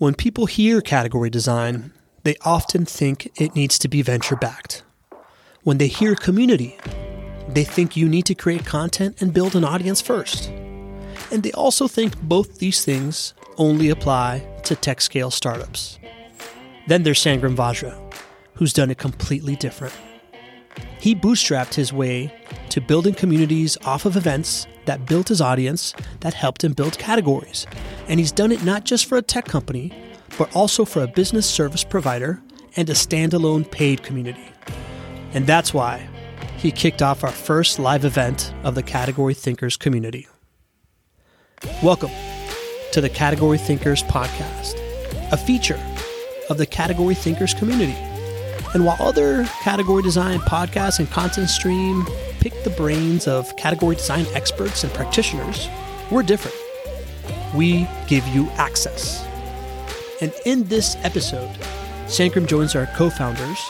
When people hear category design, they often think it needs to be venture backed. When they hear community, they think you need to create content and build an audience first. And they also think both these things only apply to tech scale startups. Then there's Sangram Vajre, who's done it completely different. He bootstrapped his way to building communities off of events that built his audience that helped him build categories. And he's done it not just for a tech company, but also for a business service provider and a standalone paid community. And that's why he kicked off our first live event of the Category Thinkers community. Welcome to the Category Thinkers podcast, a feature of the Category Thinkers community. And while other category design podcasts and content stream pick the brains of category design experts and practitioners, we're different. We give you access. And in this episode, Sangram joins our co founders,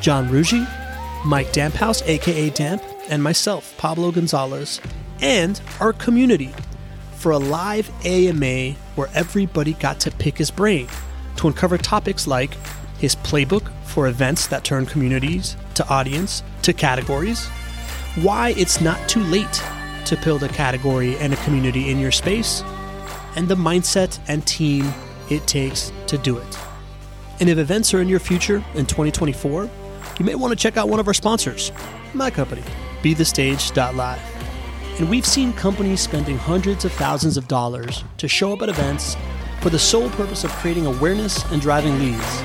John Rougeux, Mike Damphousse, aka Damp, and myself, Pablo Gonzalez, and our community for a live AMA where everybody got to pick his brain to uncover topics like his playbook for events that turn communities to audience to categories, why it's not too late to build a category and a community in your space, and the mindset and team it takes to do it. And if events are in your future in 2024, you may want to check out one of our sponsors, my company, BeTheStage.live. And we've seen companies spending hundreds of thousands of dollars to show up at events for the sole purpose of creating awareness and driving leads.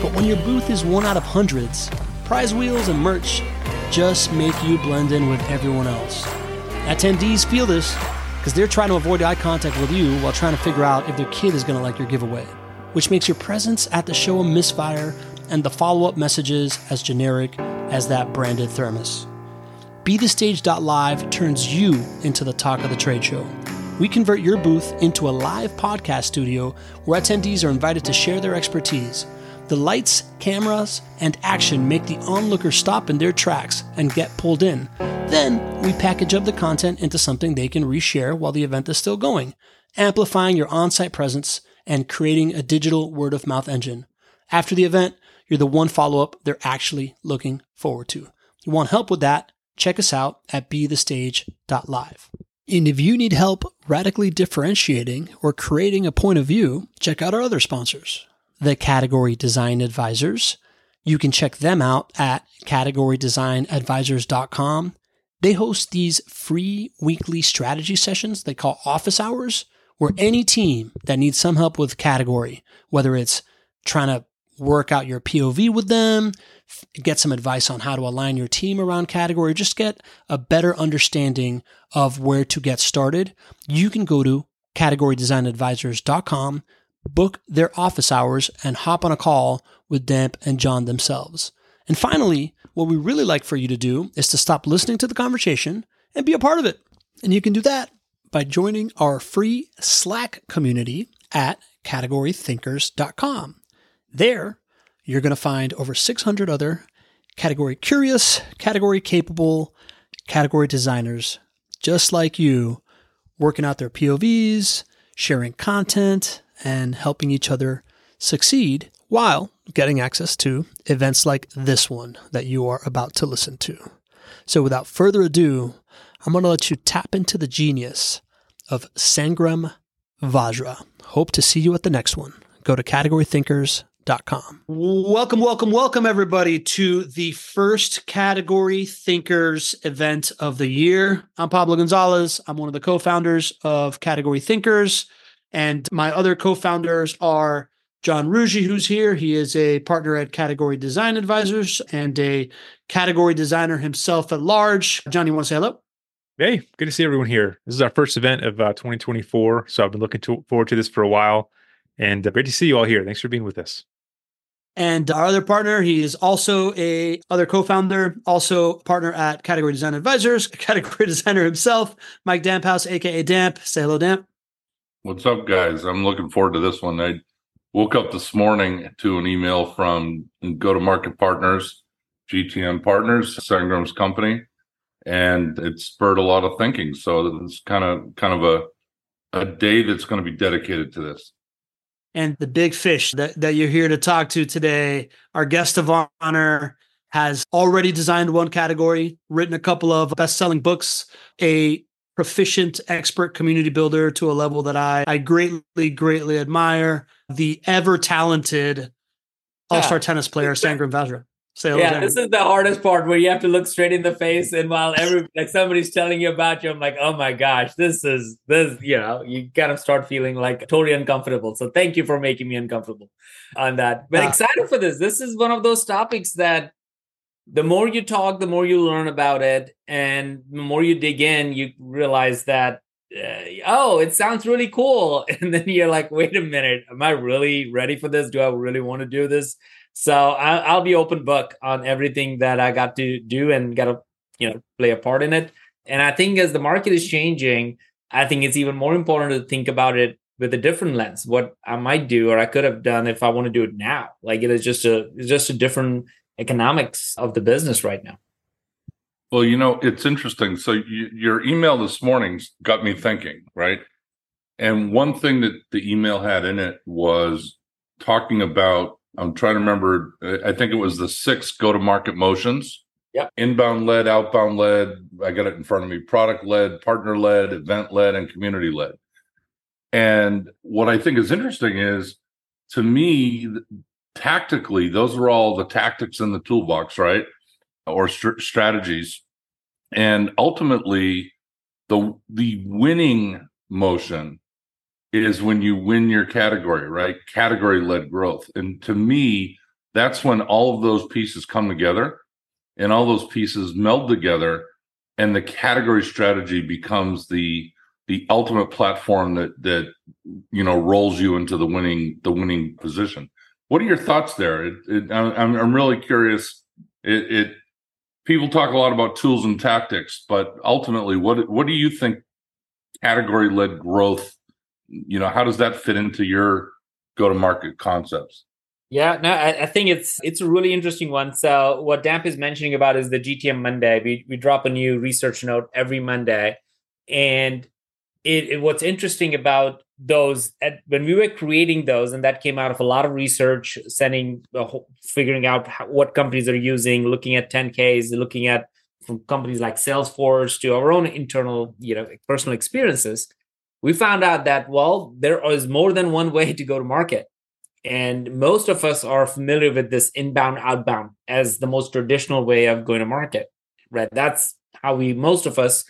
But when your booth is one out of hundreds, prize wheels and merch just make you blend in with everyone else. Attendees feel this because they're trying to avoid eye contact with you while trying to figure out if their kid is going to like your giveaway, which makes your presence at the show a misfire and the follow up messages as generic as that branded thermos. BeTheStage.live turns you into the talk of the trade show. We convert your booth into a live podcast studio where attendees are invited to share their expertise. The lights, cameras, and action make the onlooker stop in their tracks and get pulled in. Then we package up the content into something they can reshare while the event is still going, amplifying your on site presence and creating a digital word of mouth engine. After the event, you're the one follow up they're actually looking forward to. You want help with that? Check us out at bethestage.live. And if you need help radically differentiating or creating a point of view, check out our other sponsors, the Category Design Advisors. You can check them out at categorydesignadvisors.com. They host these free weekly strategy sessions they call office hours, where any team that needs some help with category, whether it's trying to work out your POV with them, get some advice on how to align your team around category, just get a better understanding of where to get started, you can go to categorydesignadvisors.com, book their office hours, and hop on a call with Damp and John themselves. And finally, what we really like for you to do is to stop listening to the conversation and be a part of it. And you can do that by joining our free Slack community at categorythinkers.com. There, you're going to find over 600 other category curious, category capable, category designers just like you working out their POVs, sharing content, and helping each other succeed while getting access to events like this one that you are about to listen to. So, without further ado, I'm going to let you tap into the genius of Sangram Vajre. Hope to see you at the next one. Go to categorythinkers.com Welcome, welcome, welcome, everybody, to the first Category Thinkers event of the year. I'm Pablo Gonzalez. I'm one of the co founders of Category Thinkers. And my other co founders are John Rougeux, who's here. He is a partner at Category Design Advisors and a category designer himself at large. John, you want to say hello? Hey, good to see everyone here. This is our first event of uh, 2024. So I've been looking to, forward to this for a while. And uh, great to see you all here. Thanks for being with us. And our other partner, he is also a other co-founder, also partner at Category Design Advisors, a category designer himself, Mike Damphousse, aka Damp. Say hello, Damp. What's up, guys? I'm looking forward to this one. I woke up this morning to an email from Go to Market Partners, GTM Partners, Sangram's company, and it spurred a lot of thinking. So it's kind of kind of a a day that's going to be dedicated to this. And the big fish that, that you're here to talk to today, our guest of honor, has already designed one category, written a couple of best selling books, a proficient expert community builder to a level that I, I greatly, greatly admire, the ever talented all star yeah. tennis player, Sangram Vajre. Say yeah, this is the hardest part where you have to look straight in the face, and while every like somebody's telling you about you, I'm like, oh my gosh, this is this. You know, you kind of start feeling like totally uncomfortable. So thank you for making me uncomfortable on that. But uh, excited for this. This is one of those topics that the more you talk, the more you learn about it, and the more you dig in, you realize that uh, oh, it sounds really cool. And then you're like, wait a minute, am I really ready for this? Do I really want to do this? So I'll, I'll be open book on everything that I got to do and got to, you know, play a part in it. And I think as the market is changing, I think it's even more important to think about it with a different lens. What I might do or I could have done if I want to do it now. Like it is just a it's just a different economics of the business right now. Well, you know, it's interesting. So you, your email this morning got me thinking, right? And one thing that the email had in it was talking about I'm trying to remember. I think it was the six go to market motions. Yeah. Inbound led, outbound led. I got it in front of me. Product led, partner led, event led, and community led. And what I think is interesting is, to me, tactically, those are all the tactics in the toolbox, right? Or st- strategies. And ultimately, the the winning motion is when you win your category, right? Category led growth. And to me, that's when all of those pieces come together and all those pieces meld together and the category strategy becomes the the ultimate platform that that you know rolls you into the winning the winning position. What are your thoughts there? It, it, I'm I'm really curious. It, it people talk a lot about tools and tactics, but ultimately, what what do you think category led growth you know how does that fit into your go to market concepts yeah no I, I, think it's it's a really interesting one so what damp is mentioning about is the gtm monday we, we drop a new research note every monday and it, it what's interesting about those at, when we were creating those and that came out of a lot of research sending uh, whole, figuring out how, what companies are using looking at 10ks looking at from companies like salesforce to our own internal you know personal experiences we found out that, well, there is more than one way to go to market. And most of us are familiar with this inbound, outbound as the most traditional way of going to market, right? That's how we, most of us,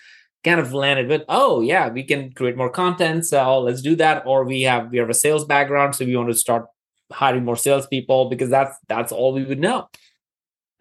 kind of landed with, oh, yeah, we can create more content. So let's do that. Or we have, we have a sales background. So we want to start hiring more salespeople because that's, that's all we would know.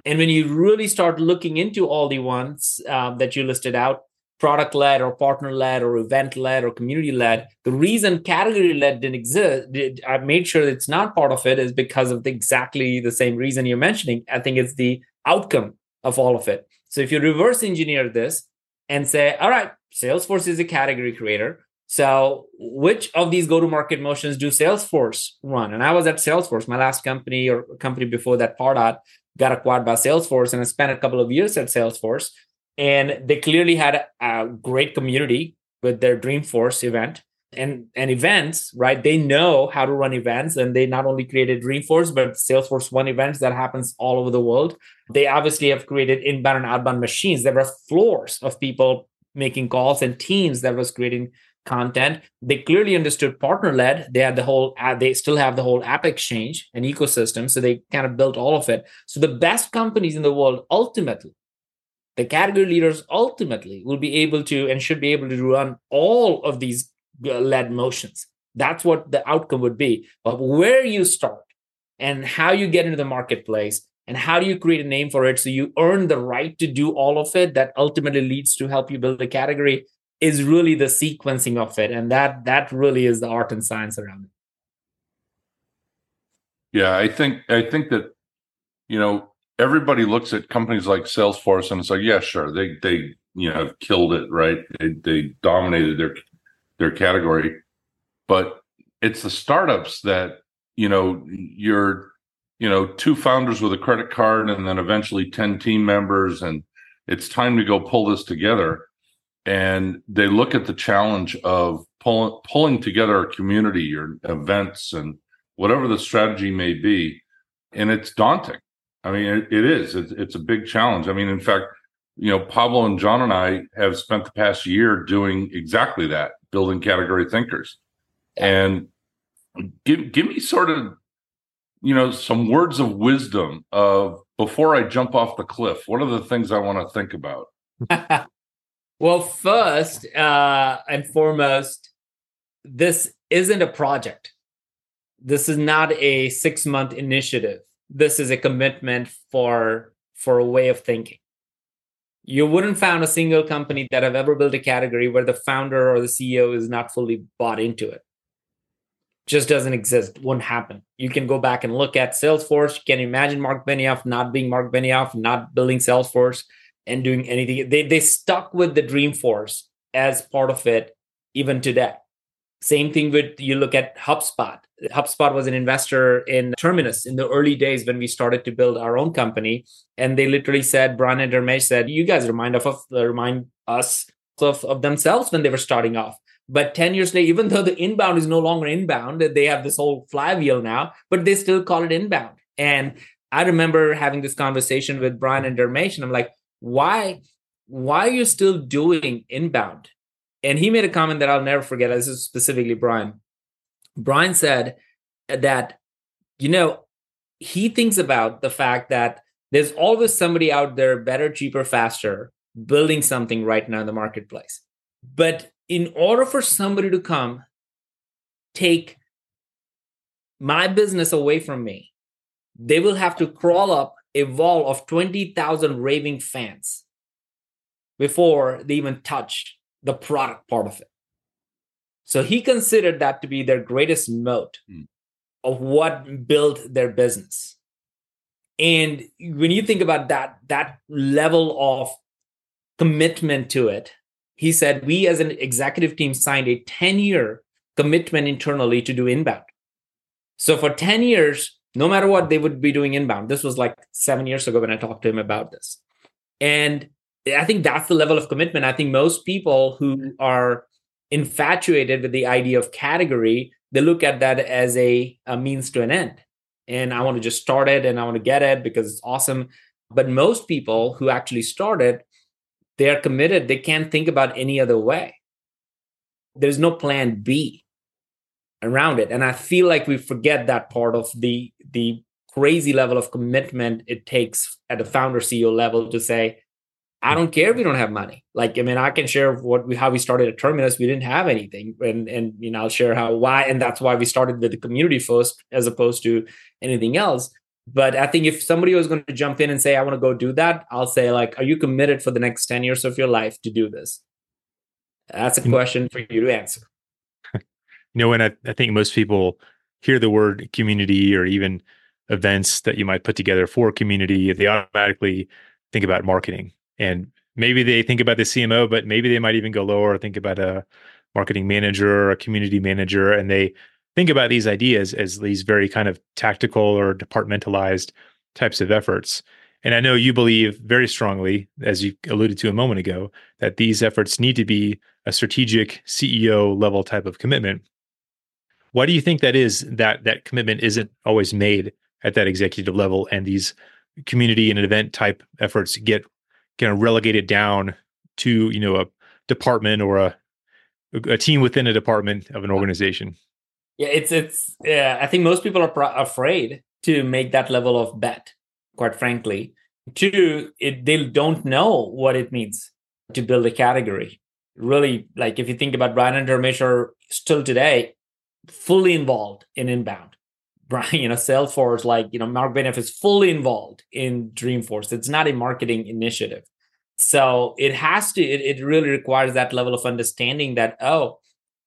And when you really start looking into all the ones um, that you listed out, product led or partner led or event led or community led. The reason category led didn't exist, I made sure it's not part of it, is because of the, exactly the same reason you're mentioning. I think it's the outcome of all of it. So if you reverse engineer this and say, all right, Salesforce is a category creator. So which of these go to market motions do Salesforce run? And I was at Salesforce, my last company or company before that, Pardot, got acquired by Salesforce, and I spent a couple of years at Salesforce and they clearly had a great community with their dreamforce event and and events right? They know how to run events and they not only created dreamforce but salesforce one events that happens all over the world. They obviously have created inbound and outbound machines. There were floors of people making calls and teams that was creating content. They clearly understood partner led they had the whole they still have the whole app exchange and ecosystem so they kind of built all of it. So the best companies in the world ultimately the category leaders ultimately will be able to and should be able to run all of these led motions. That's what the outcome would be. But where you start and how you get into the marketplace and how do you create a name for it so you earn the right to do all of it that ultimately leads to help you build a category is really the sequencing of it and that that really is the art and science around it yeah i think i think that you know everybody looks at companies like Salesforce and it's like, yeah, sure, they they you know have killed it, right? They, they dominated their their category, but it's the startups that you know you're you know two founders with a credit card and then eventually 10 team members and it's time to go pull this together and they look at the challenge of pulling pulling together a community or events and whatever the strategy may be. And it's daunting. I mean, it, it is. It's, it's a big challenge. I mean, in fact, you know, Pablo and John and I have spent the past year doing exactly that, building category thinkers. And give give me sort of, you know, some words of wisdom of before I jump off the cliff. What are the things I want to think about? well, first uh, and foremost, this isn't a project. This is not a six month initiative. This is a commitment for for a way of thinking you wouldn't found a single company that have ever built a category where the founder or the ceo is not fully bought into it. Just doesn't exist won't happen. You can go back and look at salesforce. Can you imagine mark benioff not being mark benioff not building salesforce and doing anything? They, they stuck with the dreamforce as part of it even today same thing with you look at hubspot HubSpot was an investor in Terminus in the early days when we started to build our own company. And they literally said, Brian and Dharmesh said, you guys remind of, of uh, remind us of, of themselves when they were starting off. But 10 years later, even though the inbound is no longer inbound, they have this whole flywheel now, but they still call it inbound. And I remember having this conversation with Brian and Dharmesh, and I'm like, why, why are you still doing inbound? And he made a comment that I'll never forget. This is specifically Brian Brian said that, you know, he thinks about the fact that there's always somebody out there better, cheaper, faster building something right now in the marketplace. But in order for somebody to come take my business away from me, they will have to crawl up a wall of 20,000 raving fans before they even touch the product part of it. So he considered that to be their greatest moat mm. of what built their business. And when you think about that, that level of commitment to it, he said, we as an executive team signed a 10 year commitment internally to do inbound. So for 10 years, no matter what, they would be doing inbound. This was like seven years ago when I talked to him about this. And I think that's the level of commitment. I think most people who mm-hmm. are infatuated with the idea of category, they look at that as a, a means to an end. And I want to just start it and I want to get it because it's awesome. But most people who actually start it, they are committed. They can't think about any other way. There's no plan B around it. And I feel like we forget that part of the the crazy level of commitment it takes at the founder CEO level to say, I don't care if we don't have money. Like, I mean, I can share what we how we started at Terminus. We didn't have anything, and and you know, I'll share how why, and that's why we started with the community first as opposed to anything else. But I think if somebody was going to jump in and say, I want to go do that, I'll say, like, are you committed for the next 10 years of your life to do this? That's a question for you to answer. you know, and I, I think most people hear the word community or even events that you might put together for community, they automatically think about marketing and maybe they think about the CMO, but maybe they might even go lower, think about a marketing manager or a community manager, and they think about these ideas as these very kind of tactical or departmentalized types of efforts. And I know you believe very strongly, as you alluded to a moment ago, that these efforts need to be a strategic CEO level type of commitment. Why do you think that is that that commitment isn't always made at that executive level and these community and event type efforts get kind of relegate it down to you know a department or a a team within a department of an organization. Yeah, it's it's. Yeah, I think most people are pr- afraid to make that level of bet. Quite frankly, two, it, they don't know what it means to build a category. Really, like if you think about Brian and Dharmesh are still today fully involved in inbound. Brian, you know, Salesforce, like, you know, Mark Benioff is fully involved in Dreamforce. It's not a marketing initiative. So it has to, it, it really requires that level of understanding that, oh,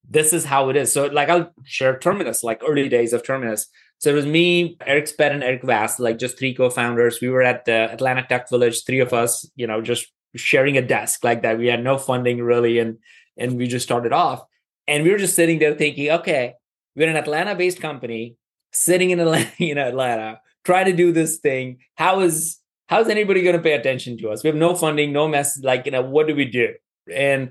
this is how it is. So, like, I'll share Terminus, like early days of Terminus. So it was me, Eric Spett, and Eric Vast, like just three co-founders. We were at the Atlanta Tech Village, three of us, you know, just sharing a desk like that. We had no funding really, and and we just started off. And we were just sitting there thinking, okay, we're an Atlanta-based company sitting in Atlanta, know, Atlanta, try to do this thing. How is how's anybody going to pay attention to us? We have no funding, no mess. Like, you know, what do we do? And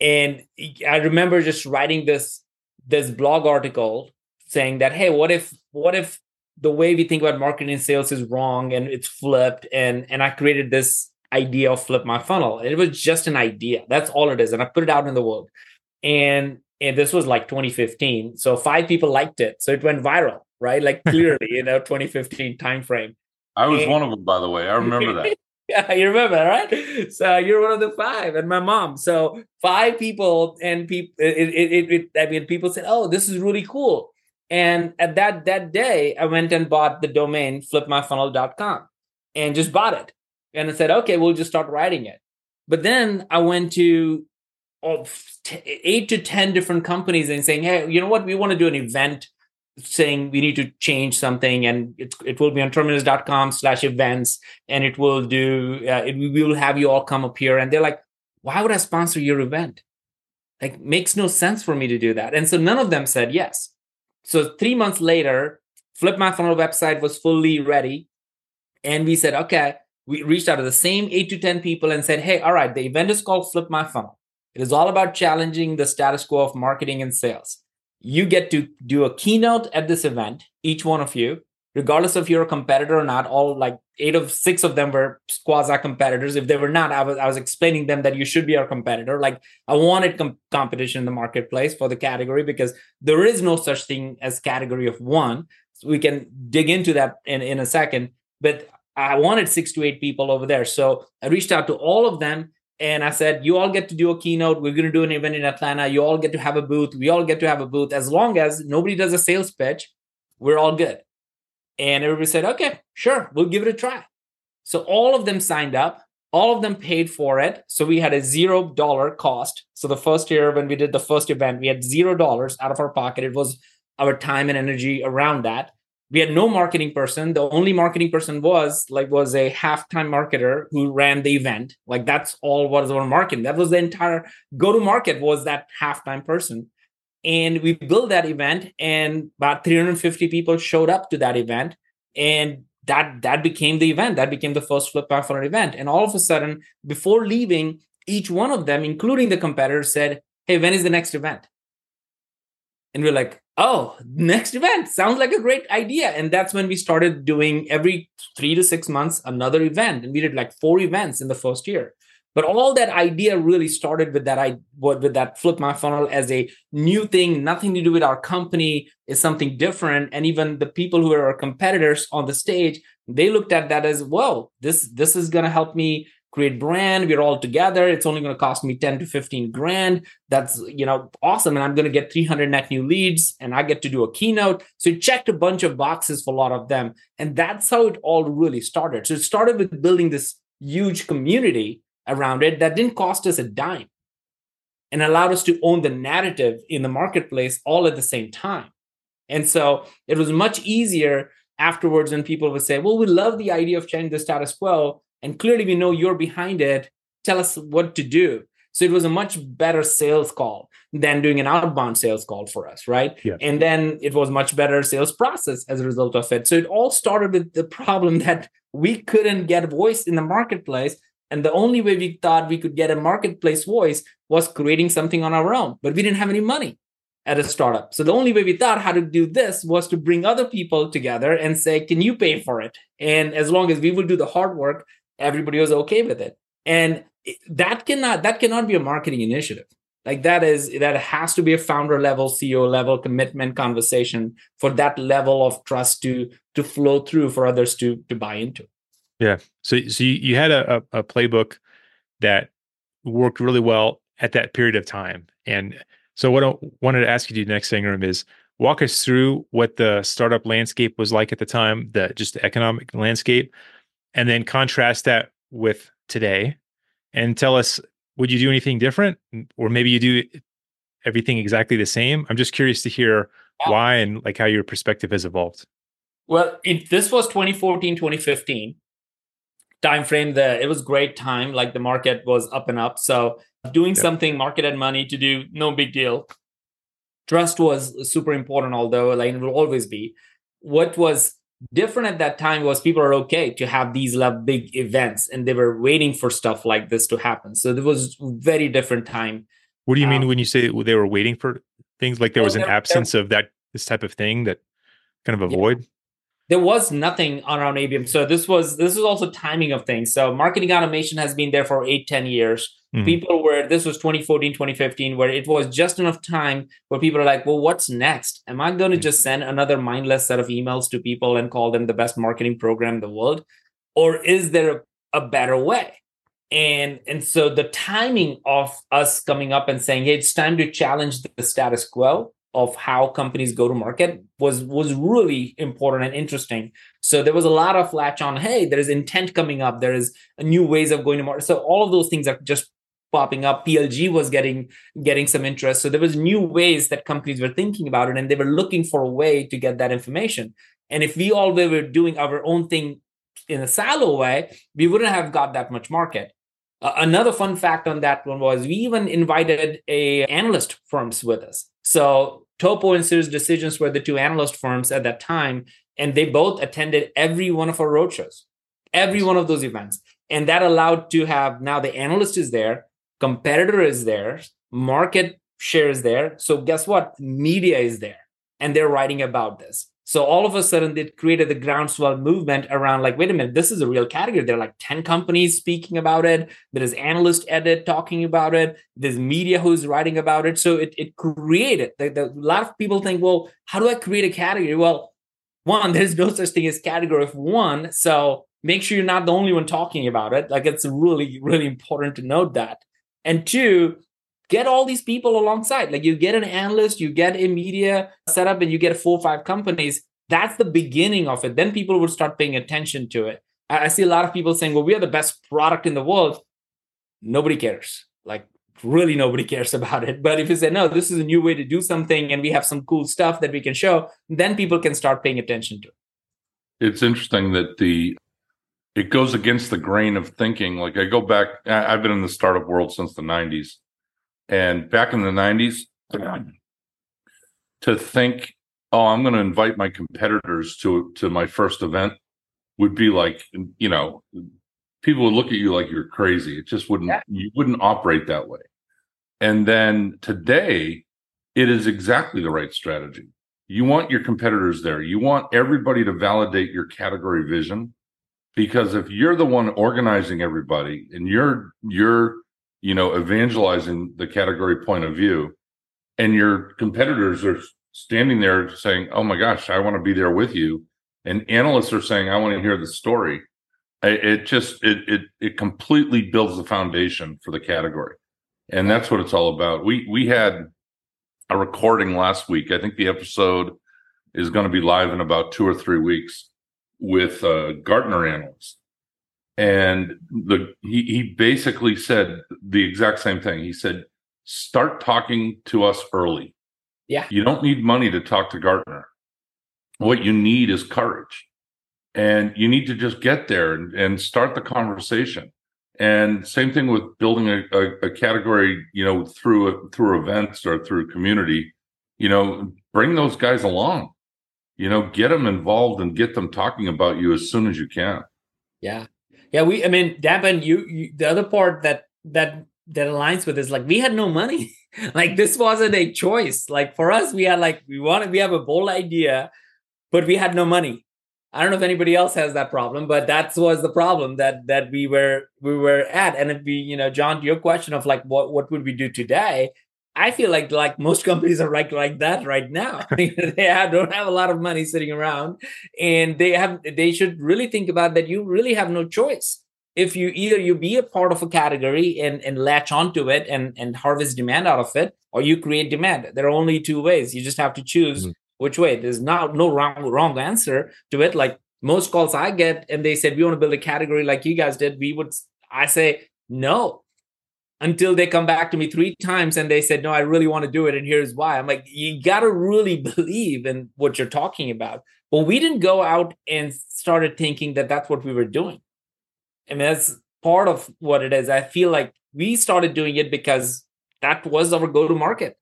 and I remember just writing this this blog article saying that, hey, what if what if the way we think about marketing and sales is wrong and it's flipped and and I created this idea of flip my funnel. It was just an idea. That's all it is. And I put it out in the world. And and this was like 2015. So five people liked it. So it went viral, right? Like clearly, you know, 2015 timeframe. I was and, one of them, by the way. I remember that. yeah, you remember, right? So you're one of the five, and my mom. So five people, and people. It, it, it, it, I mean, people said, "Oh, this is really cool." And at that that day, I went and bought the domain flipmyfunnel.com and just bought it. And I said, "Okay, we'll just start writing it." But then I went to oh, eight to ten different companies and saying, "Hey, you know what? We want to do an event." Saying we need to change something and it, it will be on terminus.com slash events and it will do uh, it, we will have you all come up here and they're like why would i sponsor your event? Like makes no sense for me to do that. And so none of them said yes. So three months later flip my funnel website was fully ready and we said okay. We reached out to the same eight to ten people and said hey all right the event is called flip my funnel. It is all about challenging the status quo of marketing and sales you get to do a keynote at this event, each one of you, regardless if you're a competitor or not. All like eight of six of them were quasi competitors. If they were not, I was I was explaining them that you should be our competitor. Like I wanted com- competition in the marketplace for the category because there is no such thing as category of one. So we can dig into that in in a second. But I wanted six to eight people over there, so I reached out to all of them and I said, you all get to do a keynote. We're going to do an event in Atlanta. You all get to have a booth. We all get to have a booth. As long as nobody does a sales pitch, we're all good. And everybody said, okay, sure, we'll give it a try. So all of them signed up. All of them paid for it. So we had a zero dollar cost. So the first year when we did the first event, we had zero dollars out of our pocket. It was our time and energy around that we had no marketing person. The only marketing person was like was a half-time marketer who ran the event. Like that's all was our marketing. That was the entire go to market was that half-time person. And we built that event and about 350 people showed up to that event and that that became the event. That became the first flip for an event. And all of a sudden before leaving each one of them including the competitors said hey when is the next event and we're like oh next event sounds like a great idea. And that's when we started doing every three to six months another event and we did like four events in the first year. But all that idea really started with that i what with that flip my funnel as a new thing nothing to do with our company is something different. And even the people who are our competitors on the stage they looked at that as well this this is going to help me create brand we're all together it's only going to cost me 10 to 15 grand. That's you know awesome and i'm going to get 300 net new leads and i get to do a keynote. So it checked a bunch of boxes for a lot of them and that's how it all really started. So it started with building this huge community around it that didn't cost us a dime and allowed us to own the narrative in the marketplace all at the same time. And so it was much easier afterwards when people would say well we love the idea of changing the status quo and clearly we know you're behind it tell us what to do so it was a much better sales call than doing an outbound sales call for us right yeah. and then it was much better sales process as a result of it so it all started with the problem that we couldn't get voice in the marketplace and the only way we thought we could get a marketplace voice was creating something on our own but we didn't have any money at a startup. So the only way we thought how to do this was to bring other people together and say, "Can you pay for it?" And as long as we will do the hard work, everybody was okay with it. And that cannot that cannot be a marketing initiative. Like that is that has to be a founder level ceo level commitment conversation for that level of trust to to flow through for others to to buy into. Yeah. So so you, you had a, a playbook that worked really well at that period of time. And so what i wanted to ask you to do next Sangram is walk us through what the startup landscape was like at the time the just the economic landscape and then contrast that with today and tell us would you do anything different? Or maybe you do everything exactly the same? I'm just curious to hear yeah. why and like how your perspective has evolved. Well it, this was 2014 2015 time frame the it was great time like the market was up and up. So doing yeah. something market and money to do no big deal. Trust was super important although like it will always be. What was different at that time was people are okay to have these love big events and they were waiting for stuff like this to happen so there was very different time what do you um, mean when you say they were waiting for things like there was an absence of that this type of thing that kind of avoid? Yeah. There was nothing around ABM. So this was this is also timing of things. So marketing automation has been there for eight, 10 years. Mm-hmm. People were this was 2014, 2015, where it was just enough time where people are like, well, what's next? Am I going to mm-hmm. just send another mindless set of emails to people and call them the best marketing program in the world? Or is there a, a better way? and and so the timing of us coming up and saying hey it's time to challenge the status quo of how companies go to market was was really important and interesting so there was a lot of latch on hey there is intent coming up there is new ways of going to market so all of those things are just popping up plg was getting getting some interest so there was new ways that companies were thinking about it and they were looking for a way to get that information and if we all were doing our own thing in a silo way, we wouldn't have got that much market. Uh, another fun fact on that one was we even invited a analyst firms with us. So Topo and SiriusDecisions were the two analyst firms at that time, and they both attended every one of our roadshows, every one of those events. And that allowed to have now the analyst is there, competitor is there, market share is there. So guess what? Media is there, and they're writing about this. So all of a sudden, they created the groundswell movement around like, wait a minute, this is a real category. There are like 10 companies speaking about it. There is analyst edit talking about it. There's media who's writing about it. So it, it created, the, the, a lot of people think, well, how do I create a category? Well, one, there's no such thing as category of one. So make sure you're not the only one talking about it. Like it's really, really important to note that. And two, get all these people alongside. Like you get an analyst, you get a media setup, and you get four or five companies. That's the beginning of it. Then people would start paying attention to it. I see a lot of people saying, well, we are the best product in the world. Nobody cares. Like, really, nobody cares about it. But if you say, no, this is a new way to do something and we have some cool stuff that we can show, then people can start paying attention to it. It's interesting that the it goes against the grain of thinking. Like I go back, I've been in the startup world since the 90s. And back in the 90s, to think, oh, I'm going to invite my competitors to to my first event would be like, you know, people would look at you like you're crazy. It just wouldn't yeah. you wouldn't operate that way. And then today, it is exactly the right strategy. You want your competitors there. You want everybody to validate your category vision because if you're the one organizing everybody and you're you're you know, evangelizing the category point of view, and your competitors are standing there saying, "Oh my gosh, I want to be there with you," and analysts are saying, "I want to hear the story." It just it it it completely builds the foundation for the category, and that's what it's all about. We we had a recording last week. I think the episode is going to be live in about two or three weeks with a Gartner analyst. And the he, he basically said the exact same thing. He said start talking to us early. Yeah. You don't need money to talk to gartner. What you need is courage. And you need to just get there and, and start the conversation. And same thing with building a, a, a category you know through a, through events or through community. You know bring those guys along you know get them involved and get them talking about you as soon as you can yeah yeah, we. I mean, Dampen, you, you. The other part that that that aligns with is like we had no money. like this wasn't a choice. Like for us, we had like we wanted. We have a bold idea, but we had no money. I don't know if anybody else has that problem, but that was the problem that that we were we were at. And if we, you know, John, to your question of like what what would we do today? I feel like like most companies are like like that right now. they have, don't have a lot of money sitting around, and they have they should really think about that. You really have no choice. If you either you be a part of a category and and latch onto it and and harvest demand out of it, or you create demand. There are only two ways. You just have to choose mm-hmm. which way. There's not no wrong wrong answer to it. Like most calls I get, and they said we want to build a category like you guys did. We would I say no until they come back to me three times and they said, No, I really want to do it. And here's why. I'm like, You got to really believe in what you're talking about. But we didn't go out and started thinking that that's what we were doing. I mean, that's part of what it is. I feel like we started doing it because that was our go to market.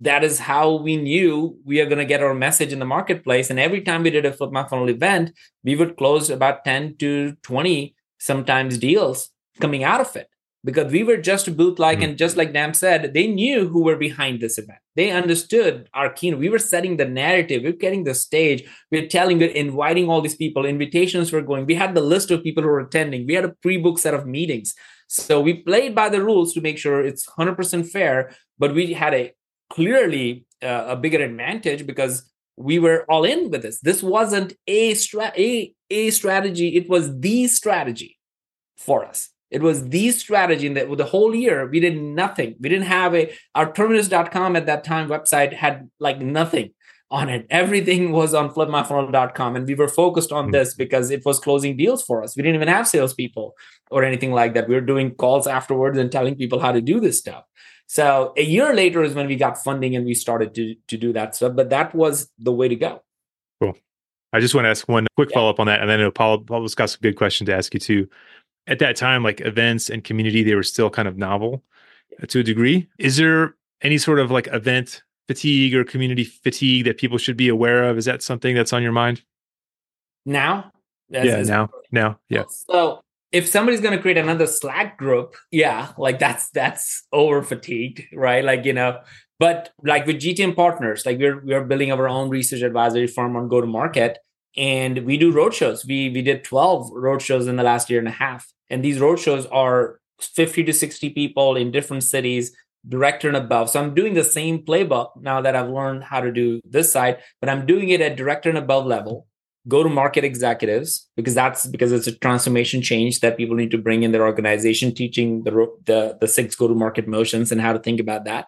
That is how we knew we are going to get our message in the marketplace. And every time we did a Flip My Funnel event, we would close about 10 to 20 sometimes deals coming out of it because we were just a booth like Mhm. and just like Damp said, they knew who were behind this event. They understood our keynote. We were setting the narrative, we were getting the stage, we we're telling, we're inviting all these people, invitations were going. We had the list of people who were attending. We had a pre-book set of meetings. So we played by the rules to make sure it's 100% fair, but we had a clearly uh, a bigger advantage because we were all in with this. This wasn't a, stra- a, a strategy, it was the strategy for us. It was the strategy in the, whole year. We did nothing. We didn't have a, our terminus.com at that time website had like nothing on it. Everything was on flipmyfunnel.com. And we were focused on Hmm. this because it was closing deals for us. We didn't even have salespeople or anything like that. We were doing calls afterwards and telling people how to do this stuff. So a year later is when we got funding and we started to, to do that stuff. But that was the way to go. Cool. I just want to ask one quick Yeah. follow up on that, and then Paul Paul's got some good question to ask you too. At that time, like events and community, they were still kind of novel uh, to a degree. Is there any sort of like event fatigue or community fatigue that people should be aware of? Is that something that's on your mind? Now, as- yeah, as- now, now, yeah. So if somebody's going to create another Slack group, yeah, like that's that's over fatigued, right? Like you know, but like with GTM partners, like we're we're building our own research advisory firm on go to market, and we do roadshows. We we did twelve road shows in the last year and a half, and these road shows are fifty to sixty people in different cities. Director and above. So I'm doing the same playbook now that I've learned how to do this side, but I'm doing it at director and above level go to market executives because that's because it's a transformation change that people need to bring in their organization teaching the the, the six go to market motions and how to think about that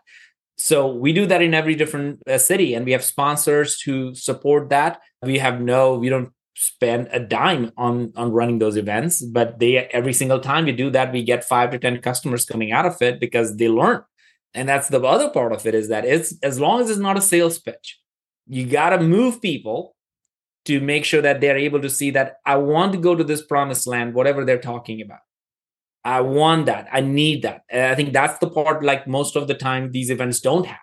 so we do that in every different uh, city and we have sponsors to support that we have no we don't spend a dime on on running those events but they every single time we do that we get 5 to 10 customers coming out of it because they learn and that's the other part of it is that it's as long as it's not a sales pitch you got to move people to make sure that they're able to see that I want to go to this promised land, whatever they're talking about. I want that. I need that. And I think that's the part, like most of the time, these events don't have.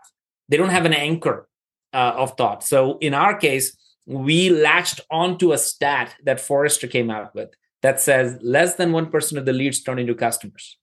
They don't have an anchor uh, of thought. So in our case, we latched onto a stat that Forrester came out with that says less than 1% of the leads turn into customers.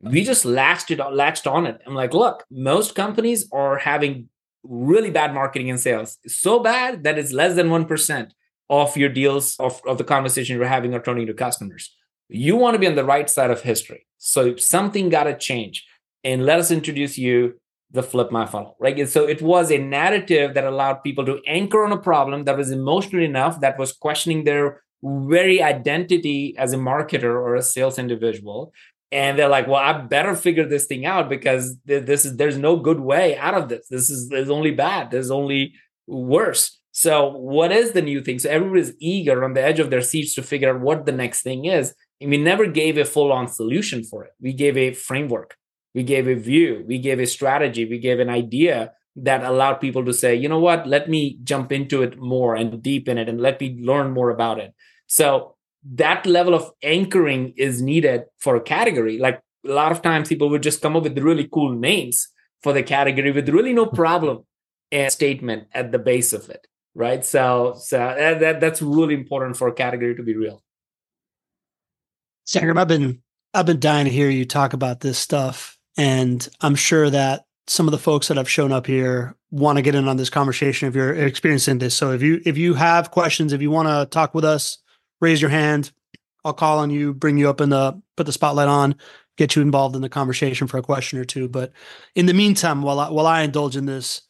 We just latched it latched on it. I'm like, look, most companies are having really bad marketing and sales. So bad that it's less than 1% of your deals of, of the conversation you're having are turning to customers. You want to be on the right side of history. So something got to change. And let us introduce you the flip my funnel, right? So it was a narrative that allowed people to anchor on a problem that was emotional enough, that was questioning their very identity as a marketer or a sales individual and they're like well i better figure this thing out because this is there's no good way out of this this is there's only bad there's only worse so what is the new thing so everybody's eager on the edge of their seats to figure out what the next thing is and we never gave a full-on solution for it we gave a framework we gave a view we gave a strategy we gave an idea that allowed people to say you know what let me jump into it more and deep in it and let me learn more about it so that level of anchoring is needed for a category. Like a lot of times, people would just come up with really cool names for the category with really no problem and statement at the base of it, right? So, so uh, that, that's really important for a category to be real. Sangram, I've been I've been dying to hear you talk about this stuff, and I'm sure that some of the folks that have shown up here want to get in on this conversation if you're experiencing this. So if you if you have questions, if you want to talk with us, raise your hand. I'll call on you, bring you up in the put the spotlight on, get you involved in the conversation for a question or two. But in the meantime, while I, while I indulge in this,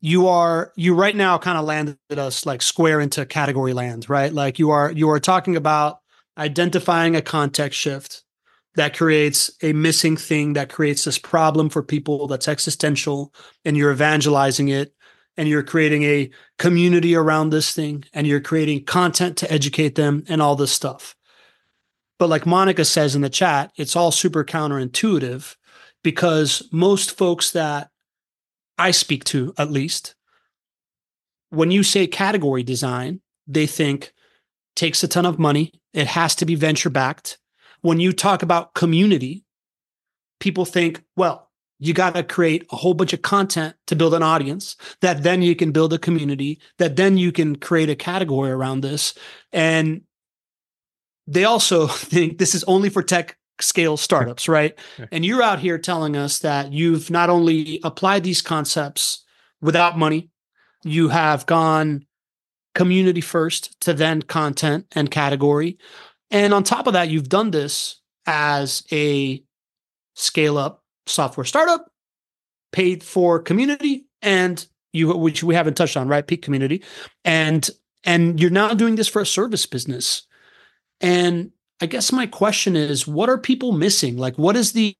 you are you right now kind of landed us like square into category land, right? Like you are you are talking about identifying a context shift that creates a missing thing that creates this problem for people that's existential and you're evangelizing it and you're creating a community around this thing and you're creating content to educate them and all this stuff. But like Monica says in the chat, it's all super counterintuitive because most folks that I speak to, at least, when you say category design, they think takes a ton of money, it has to be venture backed. When you talk about community, people think, well, you got to create a whole bunch of content to build an audience that then you can build a community that then you can create a category around this and they also think this is only for tech scale startups, right? And you're out here telling us that you've not only applied these concepts without money, you have gone community first to then content and category. And on top of that, you've done this as a scale up software startup, paid for community, and you which we haven't touched on, right? Peak community. And and you're now doing this for a service business. And I guess my question is, what are people missing? Like, what is the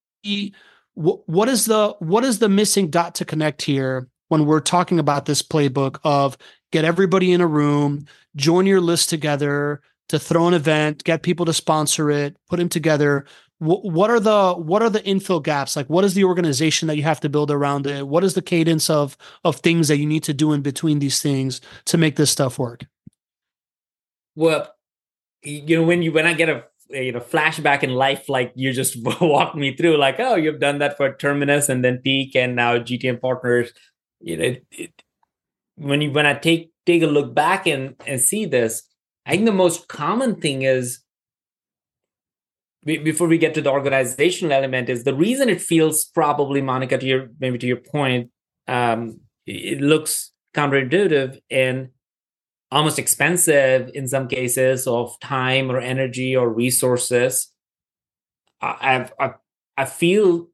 what is the what is the missing dot to connect here when we're talking about this playbook of get everybody in a room, join your list together to throw an event, get people to sponsor it, put them together. what are the what are the infill gaps? Like, what is the organization that you have to build around it? What is the cadence of of things that you need to do in between these things to make this stuff work? Well, you know, when you when I get a you know flashback in life like you just walked me through like oh you've done that for terminus and then peak and now gtm partners you know it, it, when you when i take take a look back and and see this i think the most common thing is before we get to the organizational element is the reason it feels probably monica to your maybe to your point um it looks counterintuitive and almost expensive in some cases of time or energy or resources. I i i feel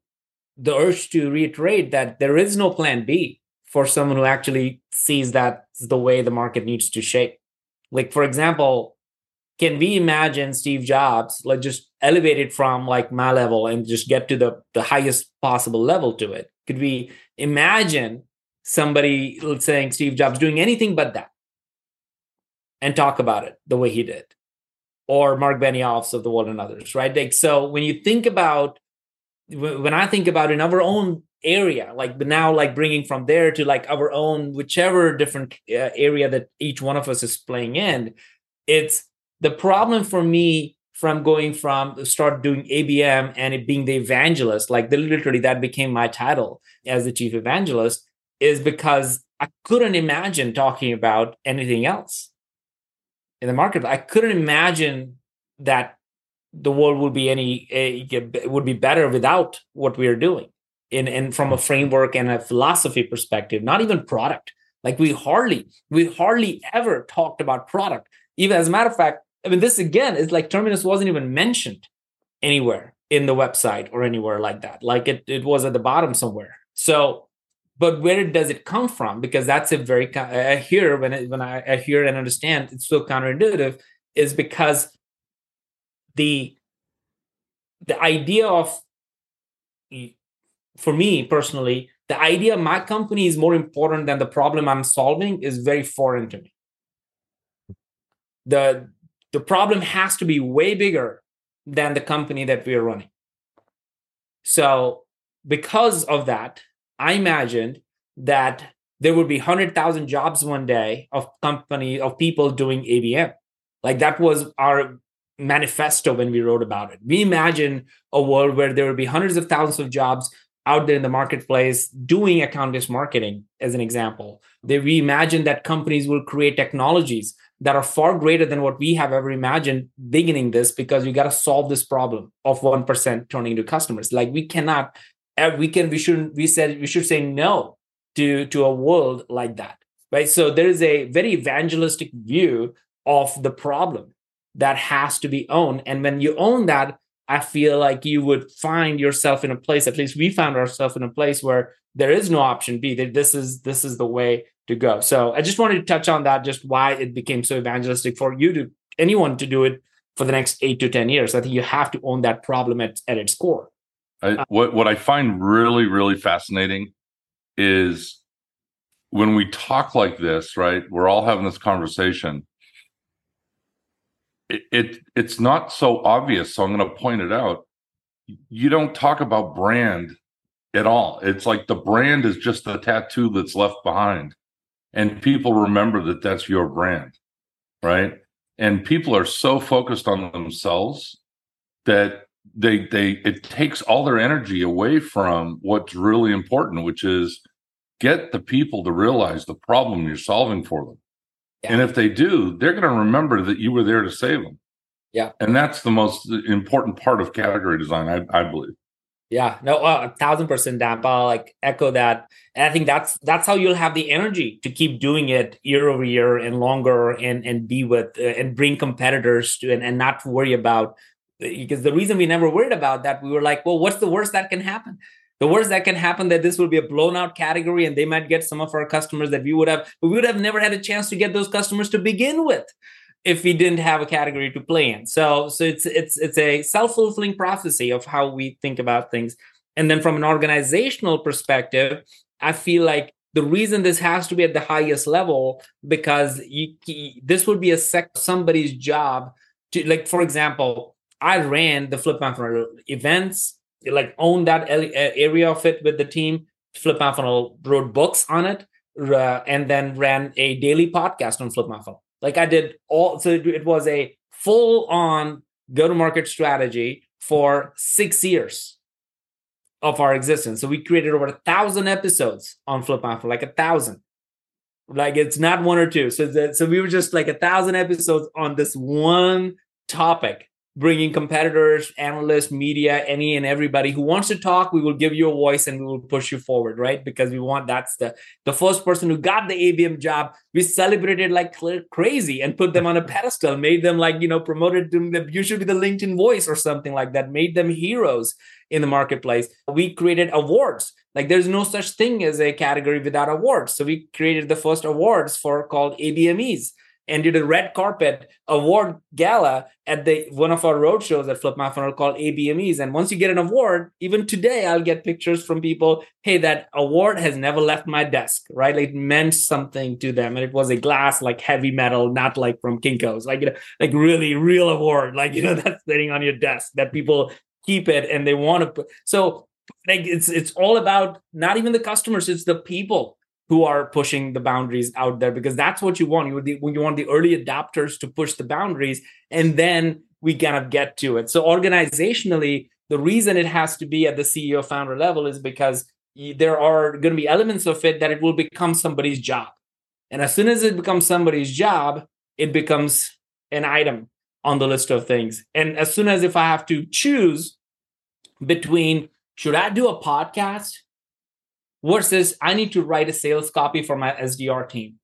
the urge to reiterate that there is no plan b for someone who actually sees that's the way the market needs to shape. Like for example can we imagine steve jobs like just elevate it from like my level and just get to the the highest possible level to it? Could we imagine somebody saying steve jobs doing anything but that? And talk about it the way he did. Or marc benioffs of the world and others right? Like so when you think about when i think about in our own area like now like bringing from there to like our own whichever different uh, area that each one of us is playing in it's the problem for me from going from start doing abm and it being the evangelist like the, literally that became my title as the chief evangelist is because i couldn't imagine talking about anything else in the market. I couldn't imagine that the world would be any uh, would be better without what we are doing. In and from a framework and a philosophy perspective, not even product. Like we hardly we hardly ever talked about product. Even as a matter of fact, I mean, this again is like Terminus wasn't even mentioned anywhere in the website or anywhere like that. Like it it was at the bottom somewhere. So but where does it come from because that's a very i hear when it, when I, I hear and understand it's so counterintuitive is because the the idea of for me personally the idea my company is more important than the problem i'm solving is very foreign to me the the problem has to be way bigger than the company that we are running so because of that I imagined that there would be 100,000 jobs one day of company of people doing ABM. Like that was our manifesto when we wrote about it. We imagine a world where there would be hundreds of thousands of jobs out there in the marketplace doing account-based marketing as an example. They, we imagine that companies will create technologies that are far greater than what we have ever imagined beginning this because we got to solve this problem of 1% turning into customers. Like we cannot we can we shouldn't, we said we should say no to to a world like that right so there is a very evangelistic view of the problem that has to be owned and when you own that i feel like you would find yourself in a place at least we found ourselves in a place where there is no option b that this is this is the way to go so i just wanted to touch on that just why it became so evangelistic for you to anyone to do it for the next eight to ten years i think you have to own that problem at, at its core I, what what I find really really fascinating is when we talk like this, right? We're all having this conversation. It, it it's not so obvious, so I'm going to point it out. You don't talk about brand at all. It's like the brand is just the tattoo that's left behind, and people remember that that's your brand, right? And people are so focused on themselves that they they it takes all their energy away from what's really important which is get the people to realize the problem you're solving for them yeah. and if they do they're going to remember that you were there to save them Yeah. And that's the most important part of category design, I, I believe. Yeah, no, uh, a thousand percent, Damp. I'll like echo that, and I think that's that's how you'll have the energy to keep doing it year over year and longer, and and be with uh, and bring competitors to and, and not worry about because the reason we never worried about that we were like, well, what's the worst that can happen? The worst that can happen that this will be a blown out category, and they might get some of our customers that we would have, we would have never had a chance to get those customers to begin with if we didn't have a category to play in. So so it's it's it's a self-fulfilling prophecy of how we think about things. And then from an organizational perspective, I feel like the reason this has to be at the highest level because you, this would be a sec- somebody's job to like for example i ran the flip events like owned that area of it with the team flip funnel wrote books on it uh, and then ran a daily podcast on flip funnel like I did all, so it was a full on go to market strategy for six years of our existence. So we created over a thousand episodes on Flip Funnel, like a thousand. Like it's not one or two. So that, so we were just like a thousand episodes on this one topic bringing competitors, analysts, media, any and everybody who wants to talk. We will give you a voice and we will push you forward, right? Because we want that's the the first person who got the ABM job. We celebrated like crazy and put them on a pedestal, made them like you know promoted them. You should be the LinkedIn voice or something like that. Made them heroes in the marketplace. We created awards. Like there's no such thing as a category without awards. So we created the first awards for called ABMEs and did a red carpet award gala at the one of our road shows at Flip My Funnel called ABMEs. And once you get an award, even today I'll get pictures from people. Hey, that award has never left my desk, right? Like it meant something to them, and it was a glass like heavy metal, not like from Kinkos, like you know, like really real award, like you know that's sitting on your desk that people keep it and they want to put. So like it's it's all about not even the customers, it's the people who are pushing the boundaries out there because that's what you want. You, the, you want the early adopters to push the boundaries, and then we kind of get to it. So organizationally, the reason it has to be at the CEO founder level is because there are going to be elements of it that it will become somebody's job, and as soon as it becomes somebody's job, it becomes an item on the list of things. And as soon as if I have to choose between should I do a podcast versus I need to write a sales copy for my SDR team.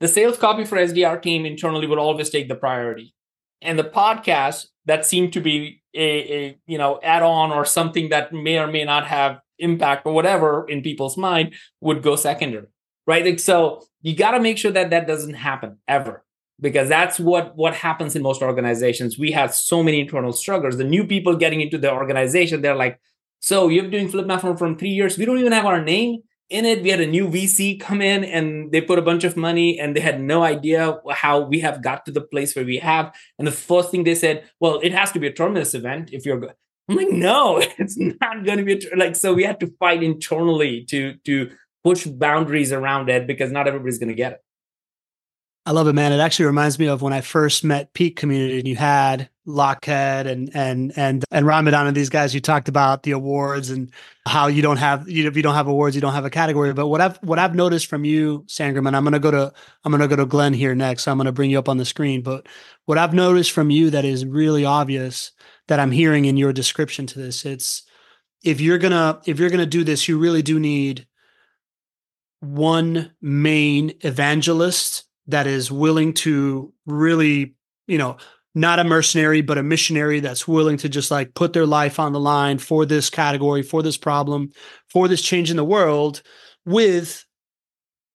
The sales copy for SDR team internally would always take the priority. And the podcast that seemed to be a, a you know add-on or something that may or may not have impact or whatever in people's mind would go secondary. Right. Like, so you got to make sure that that doesn't happen ever because that's what what happens in most organizations we have so many internal struggles the new people getting into the organization they're like so you're doing flip for from three years. We don't even have our name in it. We had a new VC come in and they put a bunch of money and they had no idea how we have got to the place where we have. And the first thing they said, well, it has to be a terminus event if you're good. I'm like, no, it's not going to be a, like. So we had to fight internally to to push boundaries around it because not everybody's going to get it. I love it, man. It actually reminds me of when I first met Peak Community and you had Lockhead and and and and Ramadan and these guys. You talked about the awards and how you don't have you if you don't have awards, you don't have a category. But what I've what I've noticed from you, Sangram, and I'm gonna go to I'm gonna go to Glenn here next. So I'm gonna bring you up on the screen. But what I've noticed from you that is really obvious that I'm hearing in your description to this, it's if you're gonna if you're gonna do this, you really do need one main evangelist that is willing to really, you know, not a mercenary, but a missionary that's willing to just like put their life on the line for this category, for this problem, for this change in the world, with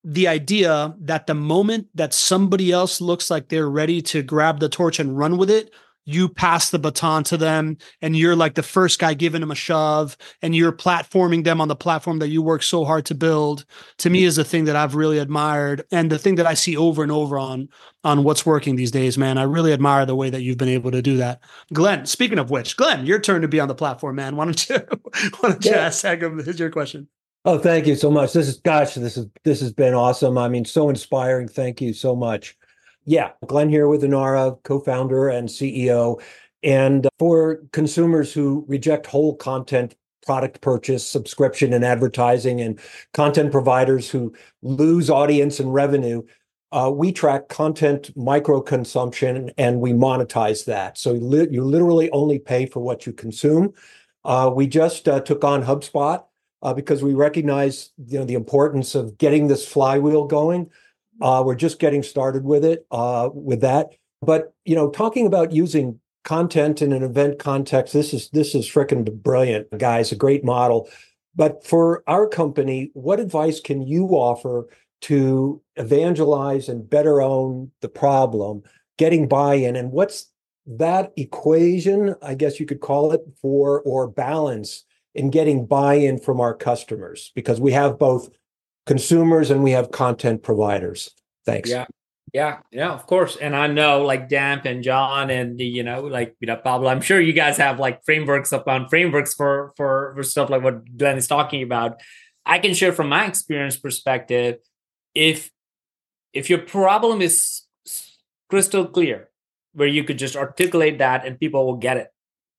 the idea that the moment that somebody else looks like they're ready to grab the torch and run with it, you pass the baton to them and you're like the first guy giving them a shove and you're platforming them on the platform that you work so hard to build to me is the thing that I've really admired and the thing that I see over and over on on what's working these days man I really admire the way that you've been able to do that Glenn speaking of which Glenn your turn to be on the platform man why don't you why don't you yeah. ask Here's Here's your question Oh, thank you so much. This is gosh, this is this has been awesome. I mean, so inspiring. Thank you so much. Yeah, Glenn here with Inara, co founder and CEO. And for consumers who reject whole content product purchase, subscription, and advertising, and content providers who lose audience and revenue, uh, we track content micro consumption and we monetize that. So li- you literally only pay for what you consume. Uh, we just uh, took on HubSpot uh, because we recognize you know the importance of getting this flywheel going. Uh, we're just getting started with it uh, with that. But you know, talking about using content in an event context, this is this is freaking brilliant, guys. A great model. But for our company, what advice can you offer to evangelize and better own the problem, getting buy-in, and what's that equation, I guess you could call it, for or balance in getting buy-in from our customers because we have both consumers and we have content providers. Thanks. Yeah. Yeah, yeah, of course. And I know like Damp and John and the, you know, like you know, Pablo, I'm sure you guys have like frameworks upon frameworks for for for stuff like what Glenn is talking about. I can share from my experience perspective, if if your problem is crystal clear, where you could just articulate that and people will get it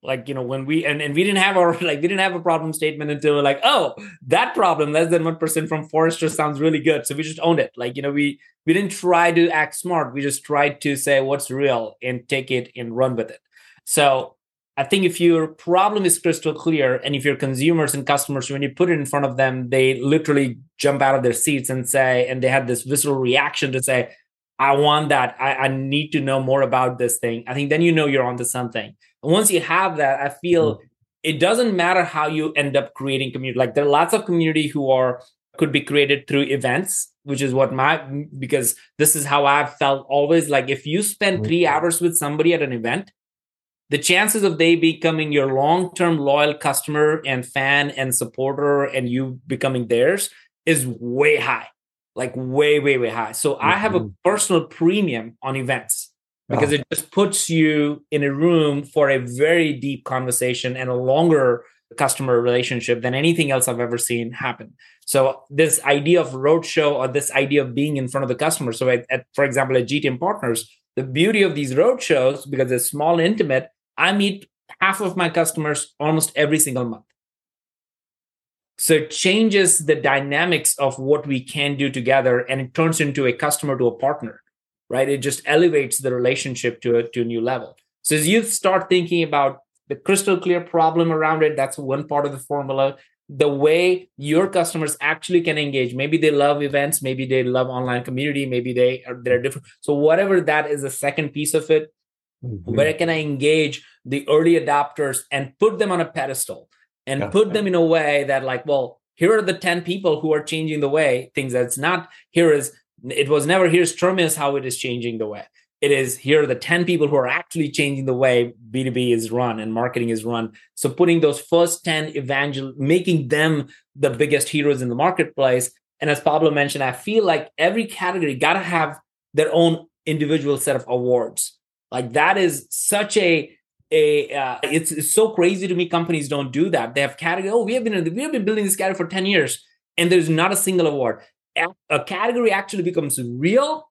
like you know when we and, and we didn't have our like we didn't have a problem statement until we're like oh that problem less than 1% from forrester sounds really good so we just owned it like you know we we didn't try to act smart we just tried to say what's real and take it and run with it so i think if your problem is crystal clear and if your consumers and customers when you put it in front of them they literally jump out of their seats and say and they have this visceral reaction to say I want that. I, I, need to know more about this thing. I think then you know you're onto something. Once you have that, I feel mm-hmm. it doesn't matter how you end up creating community. Like there are lots of community who are could be created through events, which is what my because this is how I've felt always. Like if you spend mm-hmm. three hours with somebody at an event, the chances of they becoming your long-term loyal customer and fan and supporter and you becoming theirs is way high like way, way, way high. So mm-hmm. I have a mm-hmm. personal premium on events because oh. it just puts you in a room for a very deep conversation and a longer customer relationship than anything else I've ever seen happen. So this idea of roadshow or this idea of being in front of the customer. So at, at, for example, at GTM Partners, the beauty of these roadshows, because they're small and intimate, I meet half of my customers almost every single month. So it changes the dynamics of what we can do together and it turns into a customer to a partner, right? It just elevates the relationship to a, to a new level. So as you start thinking about the crystal clear problem around it, that's one part of the formula. The way your customers actually can engage. Maybe they love events, maybe they love online community, maybe they are they're different. So whatever that is the second piece of it, mm-hmm. where can I engage the early adopters and put them on a pedestal? and yeah. put them in a way that like well here are the 10 people who are changing the way things that's not here is it was never here's terminus how it is changing the way. It is here are the 10 people who are actually changing the way b2b is run and marketing is run. So putting those first 10 evangel making them the biggest heroes in the marketplace. And as pablo mentioned i feel like every category got to have their own individual set of awards. Like that is such a a uh, it's, it's so crazy to me companies don't do that. They have category oh we have been we have been building this category for 10 years and there's not a single award a category actually becomes real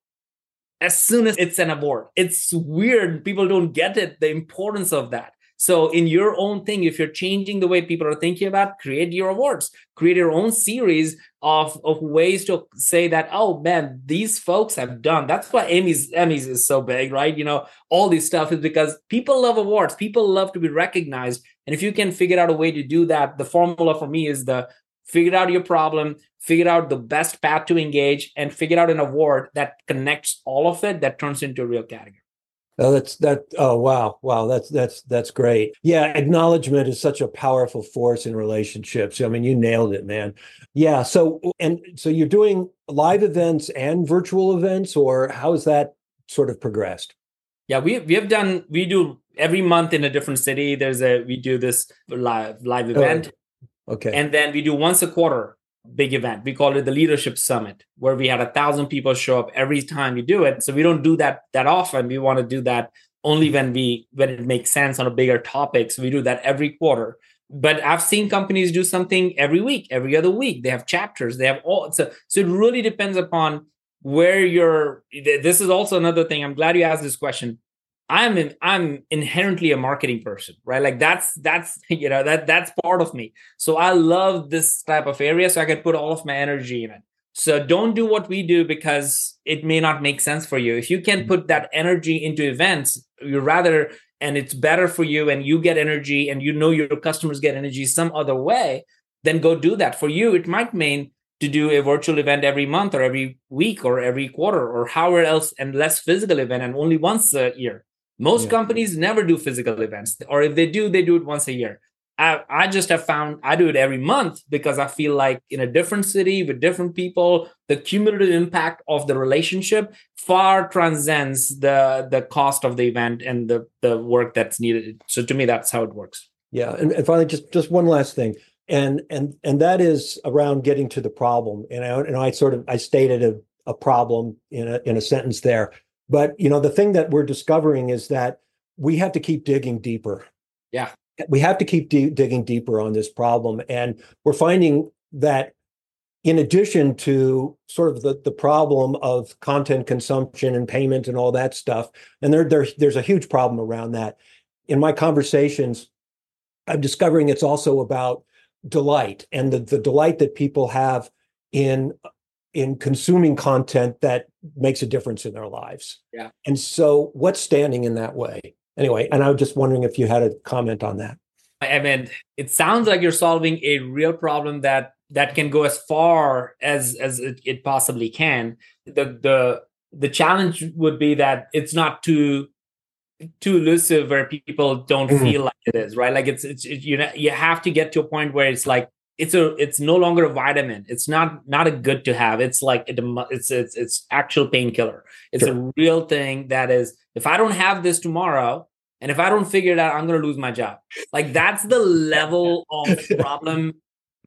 as soon as it's an award. It's weird. People don't get it the importance of that. So, in your own thing, if you're changing the way people are thinking about, create your awards, create your own series of, of ways to say that, oh man, these folks have done. That's why Emmys Emmys is so big, right? You know, all this stuff is because people love awards, people love to be recognized, and if you can figure out a way to do that, the formula for me is the figure out your problem, figure out the best path to engage, and figure out an award that connects all of it that turns into a real category. Oh, that's that. Oh, wow, wow. That's that's that's great. Yeah, acknowledgement is such a powerful force in relationships. I mean, you nailed it, man. Yeah. So and so you're doing live events and virtual events, or how's that sort of progressed? Yeah, we we have done. We do every month in a different city. There's a we do this live live oh, event. Oh, okay. And then we do once a quarter big event. We call it the Leadership Summit, where we had a thousand people show up every time we do it. So we don't do that that often. We want to do that only when we when it makes sense on a bigger topic. So we do that every quarter. But I've seen companies do something every week, every other week. They have chapters. They have all. So so it really depends upon where you're. This is also another thing. I'm glad you asked this question. I'm in, I'm inherently a marketing person, right? Like that's that's you know that that's part of me. So I love this type of area, so I can put all of my energy in it. So don't do what we do because it may not make sense for you. If you can put that energy into events, you rather and it's better for you and you get energy and you know your customers get energy some other way, then go do that. For you, it might mean to do a virtual event every month or every week or every quarter or however else and less physical event and only once a year. Most yeah. companies never do physical events, or if they do, they do it once a year. I, I just have found I do it every month because I feel like in a different city with different people, the cumulative impact of the relationship far transcends the the cost of the event and the the work that's needed. So to me, that's how it works. Yeah, and, and finally, just just one last thing, and and and that is around getting to the problem. And I, and I sort of I stated a, a problem in a in a sentence there, but you know the thing that we're discovering is that we have to keep digging deeper. Yeah we have to keep d- digging deeper on this problem. And we're finding that in addition to sort of the, the problem of content consumption and payment and all that stuff, and there, there, there's a huge problem around that. In my conversations, I'm discovering it's also about delight and the, the delight that people have in in consuming content that makes a difference in their lives. Yeah. And so what's standing in that way? anyway, and I was just wondering if you had a comment on that. I mean, it sounds like you're solving a real problem that that can go as far as as it, it possibly can. The the the challenge would be that it's not too too elusive where people don't mm-hmm. feel like it is right like it's it's it, you know you have to get to a point where it's like it's a it's no longer a vitamin it's not not a good to have it's like it, it's it's it's actual painkiller it's sure. a real thing that is if i don't have this tomorrow and if I don't figure it out, I'm going to lose my job. Like that's the level of problem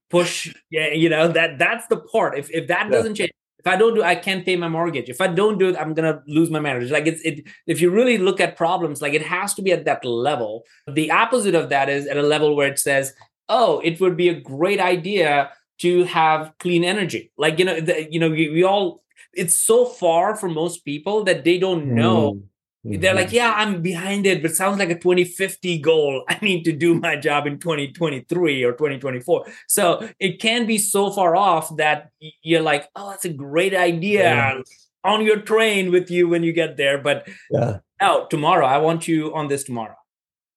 push. Yeah, you know that that's the part. If if that doesn't change, if I don't do, I can't pay my mortgage. If I don't do it, I'm gonna lose my marriage. Like it's it. If you really look at problems, like it has to be at that level. The opposite of that is at a level where it says, "Oh, it would be a great idea to have clean energy." Like you know, the, you know, we, we all. It's so far for most people that they don't know. Mm Mm-hmm. They're like, yeah, I'm behind it, but sounds like a 2050 goal. I need to do my job in 2023 or 2024. So it can be so far off that you're like, oh, that's a great idea yeah. on your train with you when you get there. But yeah. oh, tomorrow, I want you on this tomorrow.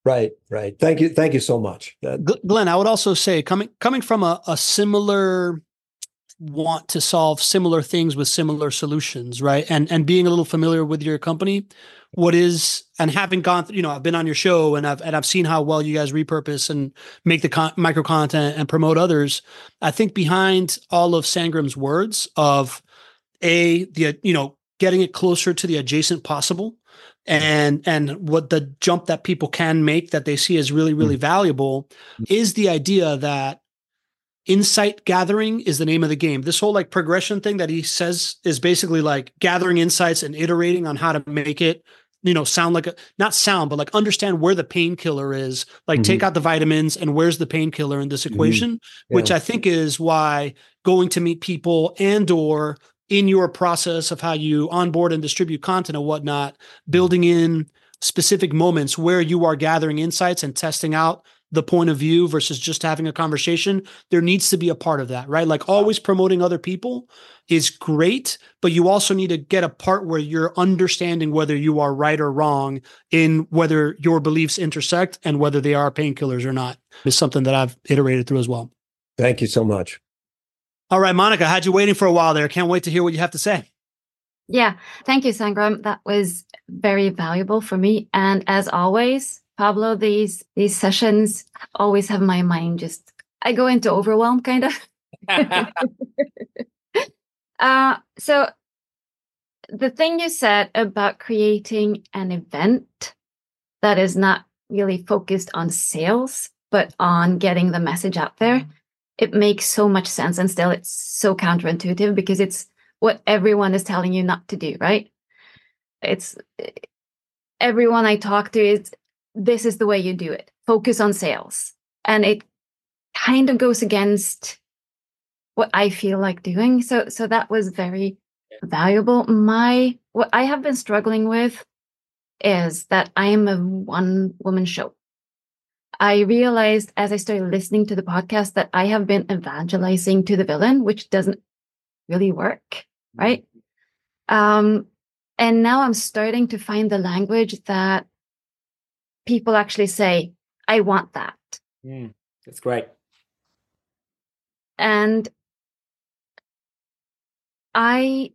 Right, right. Thank you, thank you so much. Glenn, I would also say coming coming from a, a similar want to solve similar things with similar solutions, right? And and being a little familiar with your company, what is and having gone through, you know, I've been on your show and I've and I've seen how well you guys repurpose and make the con- micro content and promote others. I think behind all of Sangram's words of a the you know getting it closer to the adjacent possible and and what the jump that people can make that they see as really really mm-hmm. valuable is the idea that insight gathering is the name of the game. This whole like progression thing that he says is basically like gathering insights and iterating on how to make it, you know, sound like a not sound, but like understand where the painkiller is. Like mm-hmm. take out the vitamins and where's the painkiller in this mm-hmm. equation, mm-hmm. yeah. which I think is why going to meet people and or in your process of how you onboard and distribute content and whatnot, building in specific moments where you are gathering insights and testing out the point of view versus just having a conversation there needs to be a part of that right? Like always promoting other people is great but you also need to get a part where you're understanding whether you are right or wrong in whether your beliefs intersect and whether they are painkillers or not is something that i've iterated through as well. Thank you so much all right monica had you waiting for a while there. Can't wait to hear what you have to say. Yeah. Thank you sangram. That was very valuable for me. And as always Pablo, these these sessions always have my mind just I go into overwhelm kind of. uh, so the thing you said about creating an event that is not really focused on sales but on getting the message out there it makes so much sense and still it's so counterintuitive because it's what everyone is telling you not to do right? It's everyone i talk to is this is the way you do it. Focus on sales. And it kind of goes against what i feel like doing. So so that was very valuable. My what i have been struggling with is that i am a one woman show i realized as i started listening to the podcast that i have been evangelizing to the villain which doesn't really work, right? Um, and now I'm starting to find the language that people actually say, I want that. Mm, that's great. And I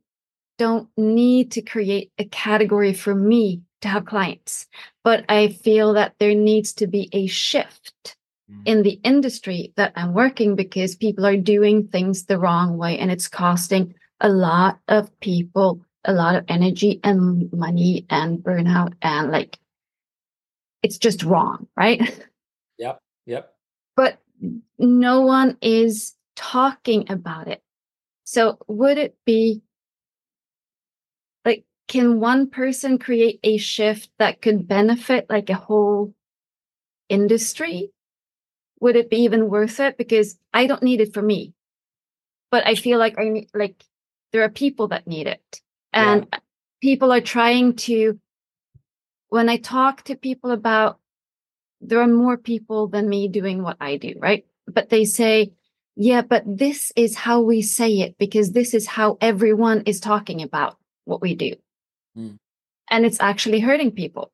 don't need to create a category for me to have clients, but I feel that there needs to be a shift mm. in the industry that I'm working because people are doing things the wrong way and it's costing a lot of people a lot of energy and money and burnout and like it's just wrong, right? Yep. Yep. But no one is talking about it. So would it be can one person create a shift that could benefit like a whole industry? Would it be even worth it? Because I don't need it for me, but I feel like I need, like there are people that need it and yeah. people are trying to, when I talk to people about, there are more people than me doing what I do, right? But they say, yeah, but this is how we say it because this is how everyone is talking about what we do. Mm. And it's actually hurting people.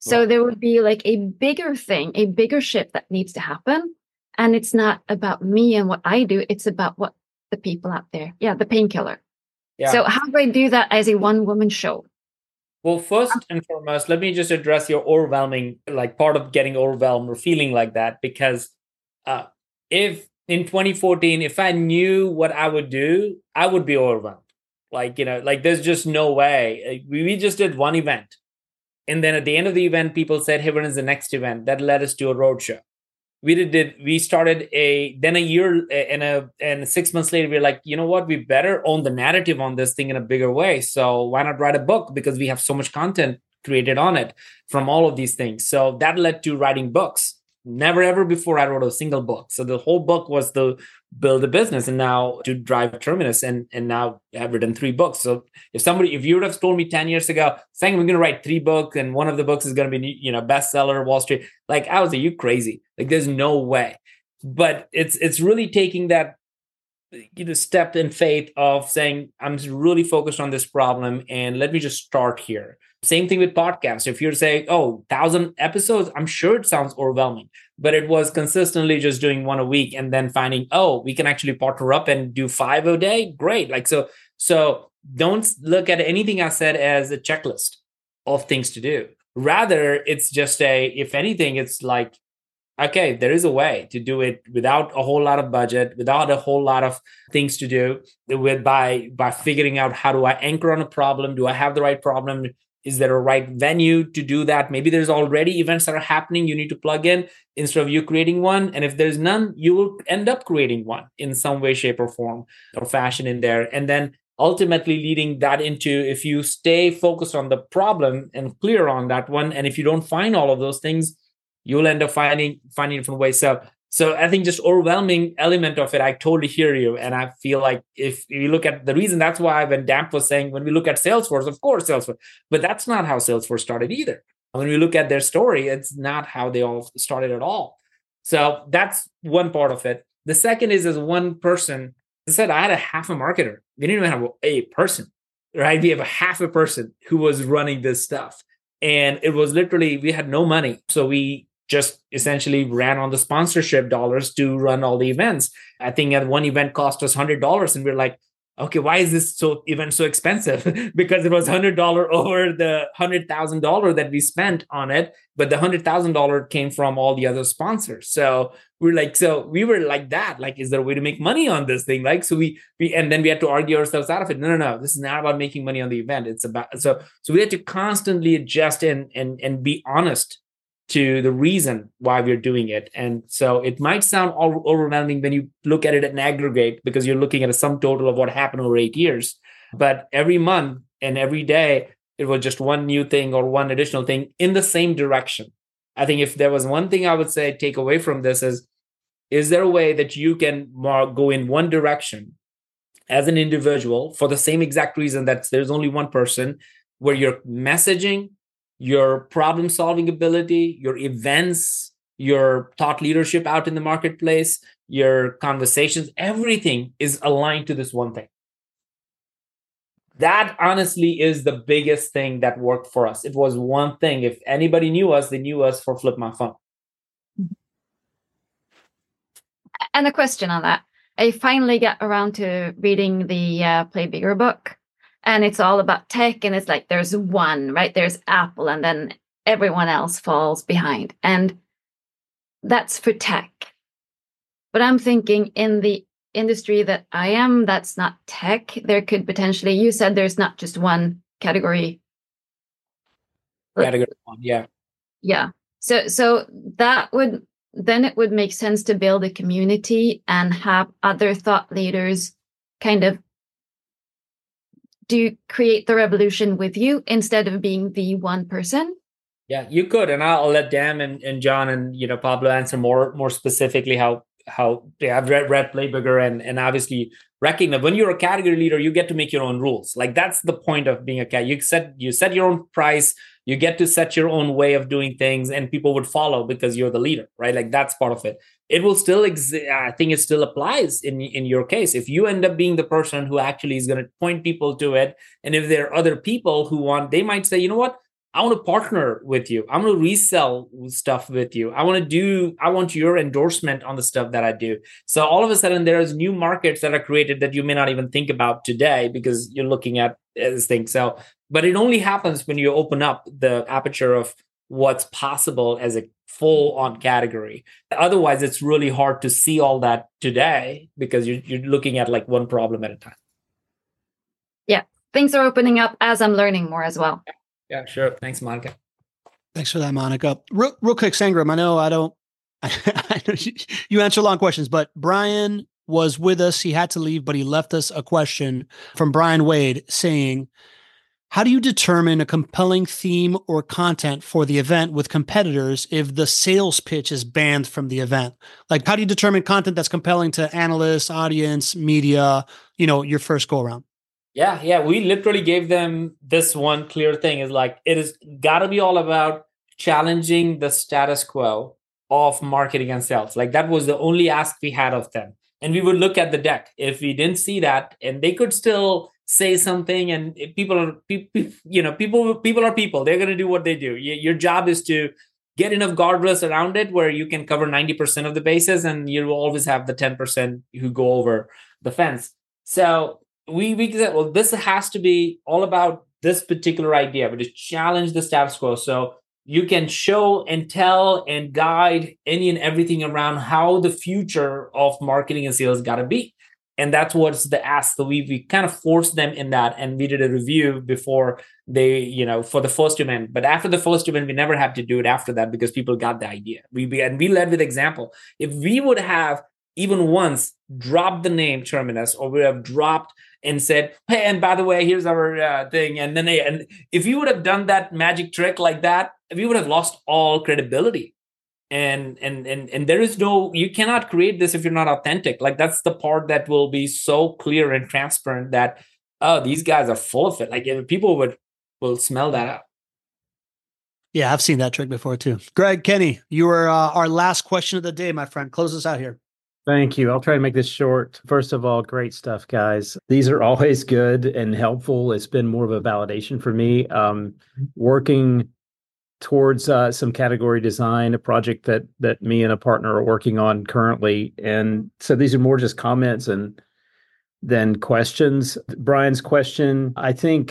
So there would be like a bigger thing, a bigger shift that needs to happen. And it's not about me and what I do. It's about what the people out there. Yeah, the painkiller. Yeah. So how do I do that as a one woman show? Well, first and foremost, let me just address your overwhelming, like part of getting overwhelmed or feeling like that, because uh, if in 2014, if I knew what I would do, I would be overwhelmed. Like, you know, like there's just no way. We, we just did one event. And then at the end of the event, people said, hey, when is the next event? That led us to a roadshow. We did, did we started a then a year and a and six months later, we are like, you know what, we better own the narrative on this thing in a bigger way. So why not write a book? Because we have so much content created on it from all of these things. So that led to writing books never ever before I wrote a single book. So the whole book was to build a business and now to drive Terminus and and now I've written three books. So if somebody if you would have told me 10 years ago saying we're gonna write three books and one of the books is gonna be you know bestseller Wall Street, like I was like, you crazy. Like there's no way. But it's it's really taking that you know step in faith of saying i'm really focused on this problem and let me just start here same thing with podcasts if you're saying oh thousand episodes i'm sure it sounds overwhelming but it was consistently just doing one a week and then finding oh we can actually partner up and do five a day great like so so don't look at anything i said as a checklist of things to do rather it's just a if anything it's like okay, there is a way to do it without a whole lot of budget, without a whole lot of things to do, with by by figuring out how do I anchor on a problem? Do I have the right problem? Is there a right venue to do that? Maybe there's already events that are happening you need to plug in instead of you creating one. And if there's none, you will end up creating one in some way, shape, or form or fashion in there. And then ultimately leading that into if you stay focused on the problem and clear on that one, and if you don't find all of those things, you'll end up finding finding different ways. So so I think just overwhelming element of it, I totally hear you. And I feel like if you look at the reason that's why when Damp was saying when we look at Salesforce, of course Salesforce, but that's not how Salesforce started either. When we look at their story, it's not how they all started at all. So that's one part of it. The second is as one person, I said I had a half a marketer. We didn't even have a person, right? We have a half a person who was running this stuff. And it was literally, we had no money. So we just essentially ran on the sponsorship dollars to run all the events. I think at one event cost us hundred dollars, and we are like, okay, why is this so event so expensive? because it was hundred dollar over the hundred thousand dollar that we spent on it, but the hundred thousand dollar came from all the other sponsors. So we are like, so we were like that. Like, is there a way to make money on this thing? Like, so we we and then we had to argue ourselves out of it. No, no, no. This is not about making money on the event. It's about so so we had to constantly adjust and and and be honest to the reason why we're doing it. And so it might sound all overwhelming when you look at it in aggregate because you're looking at a sum total of what happened over eight years. But every month and every day, it was just one new thing or one additional thing in the same direction. I think if there was one thing I would say take away from this is is there a way that you can go in one direction as an individual for the same exact reason that there's only one person where your messaging your problem solving ability, your events, your thought leadership out in the marketplace, your conversations, everything is aligned to this one thing. That honestly is the biggest thing that worked for us. It was one thing. If anybody knew us, they knew us for Flip My Funnel. And a question on that. I finally got around to reading the uh, Play Bigger book, and it's all about tech. And it's like there's one, right? There's Apple, and then everyone else falls behind. And that's for tech. But I'm thinking in the industry that I am, that's not tech. There could potentially, you said there's not just one category. Category one, yeah. Yeah. So so that would then it would make sense to build a community and have other thought leaders kind of do create the revolution with you instead of being the one person yeah you could and i'll let damp and, and john and you know pablo answer more more specifically how how yeah, I've read, read Play Bigger and and obviously recognize when you're a category leader, you get to make your own rules. Like that's the point of being a cat. You set you set your own price, you get to set your own way of doing things and people would follow because you're the leader right? Like that's part of it. It will still exist i think it still applies in in your case. If you end up being the person who actually is going to point people to it and if there are other people who want they might say you know what I want to partner with you. I'm going to resell stuff with you. I want to do, I want your endorsement on the stuff that I do. So all of a sudden, there's new markets that are created that you may not even think about today because you're looking at this thing. So, but it only happens when you open up the aperture of what's possible as a full on category. Otherwise, it's really hard to see all that today because you're, you're looking at like one problem at a time. Yeah. Things are opening up as I'm learning more as well. Yeah, sure. Thanks, Monica. Thanks for that, Monica. Real, real quick, Sangram. I know I don't. I know you, you answer long questions, but Brian was with us. He had to leave, but he left us a question from Brian Wade saying, "How do you determine a compelling theme or content for the event with competitors if the sales pitch is banned from the event? Like, how do you determine content that's compelling to analysts, audience, media? You know, your first go around." Yeah, yeah. We literally gave them this one clear thing is like it is gotta be all about challenging the status quo of marketing and sales. Like that was the only ask we had of them. And we would look at the deck. If we didn't see that, and they could still say something, and people are people, you know, people people are people. They're gonna do what they do. Your job is to get enough guardrails around it where you can cover 90% of the bases and you will always have the 10% who go over the fence. So we we said, well, this has to be all about this particular idea, but to challenge the status quo. So you can show and tell and guide any and everything around how the future of marketing and sales got to be. And that's what's the ask. So we we kind of forced them in that, and we did a review before they, you know, for the first event. But after the first event, we never had to do it after that because people got the idea. We, we and we led with example. If we would have even once dropped the name Terminus, or we have dropped and said, "Hey, and by the way, here's our uh, thing," and then they, and if you would have done that magic trick like that, we would have lost all credibility. And and and and there is no, you cannot create this if you're not authentic. Like that's the part that will be so clear and transparent that oh, these guys are full of it. Like people would will smell that out. Yeah, I've seen that trick before too. Greg, Kenny, you are uh, our last question of the day, my friend. Close us out here. Thank you. I'll try to make this short. First of all, great stuff, guys. These are always good and helpful. It's been more of a validation for me. Um, working towards uh, some category design, a project that that me and a partner are working on currently, and so these are more just comments and than questions. Brian's question, I think,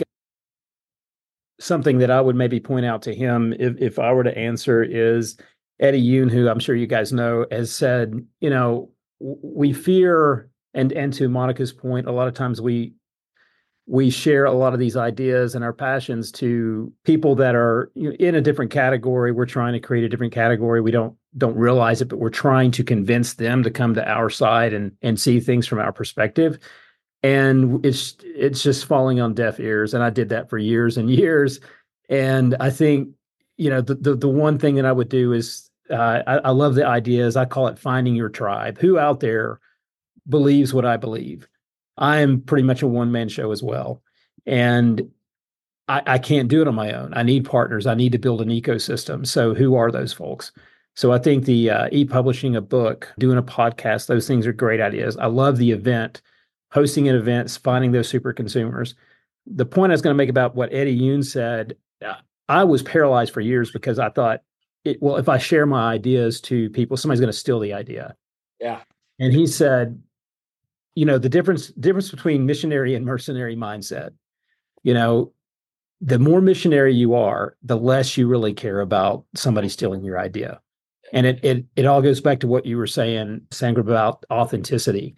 something that I would maybe point out to him if if I were to answer is Eddie Yoon, who I'm sure you guys know, has said, you know, we fear and and to Monica's point, a lot of times we we share a lot of these ideas and our passions to people that are in a different category. We're trying to create a different category. We don't don't realize it, but we're trying to convince them to come to our side and and see things from our perspective. And it's it's just falling on deaf ears. And I did that for years and years. And I think you know the the, the one thing that I would do is uh, I, I, love the ideas. I call it finding your tribe. Who out there believes what I believe? I am pretty much a one man show as well. And I, I, can't do it on my own. I need partners. I need to build an ecosystem. So, who are those folks? So I think the uh, e-publishing a book, doing a podcast, those things are great ideas. I love the event, hosting an event, finding those super consumers. The point I was going to make about what Eddie Yoon said, uh, I was paralyzed for years because I thought, it, well, if I share my ideas to people, somebody's going to steal the idea. Yeah. And he said, you know, the difference difference between missionary and mercenary mindset. You know, the more missionary you are, the less you really care about somebody stealing your idea. And it it it all goes back to what you were saying, Sangram, about authenticity.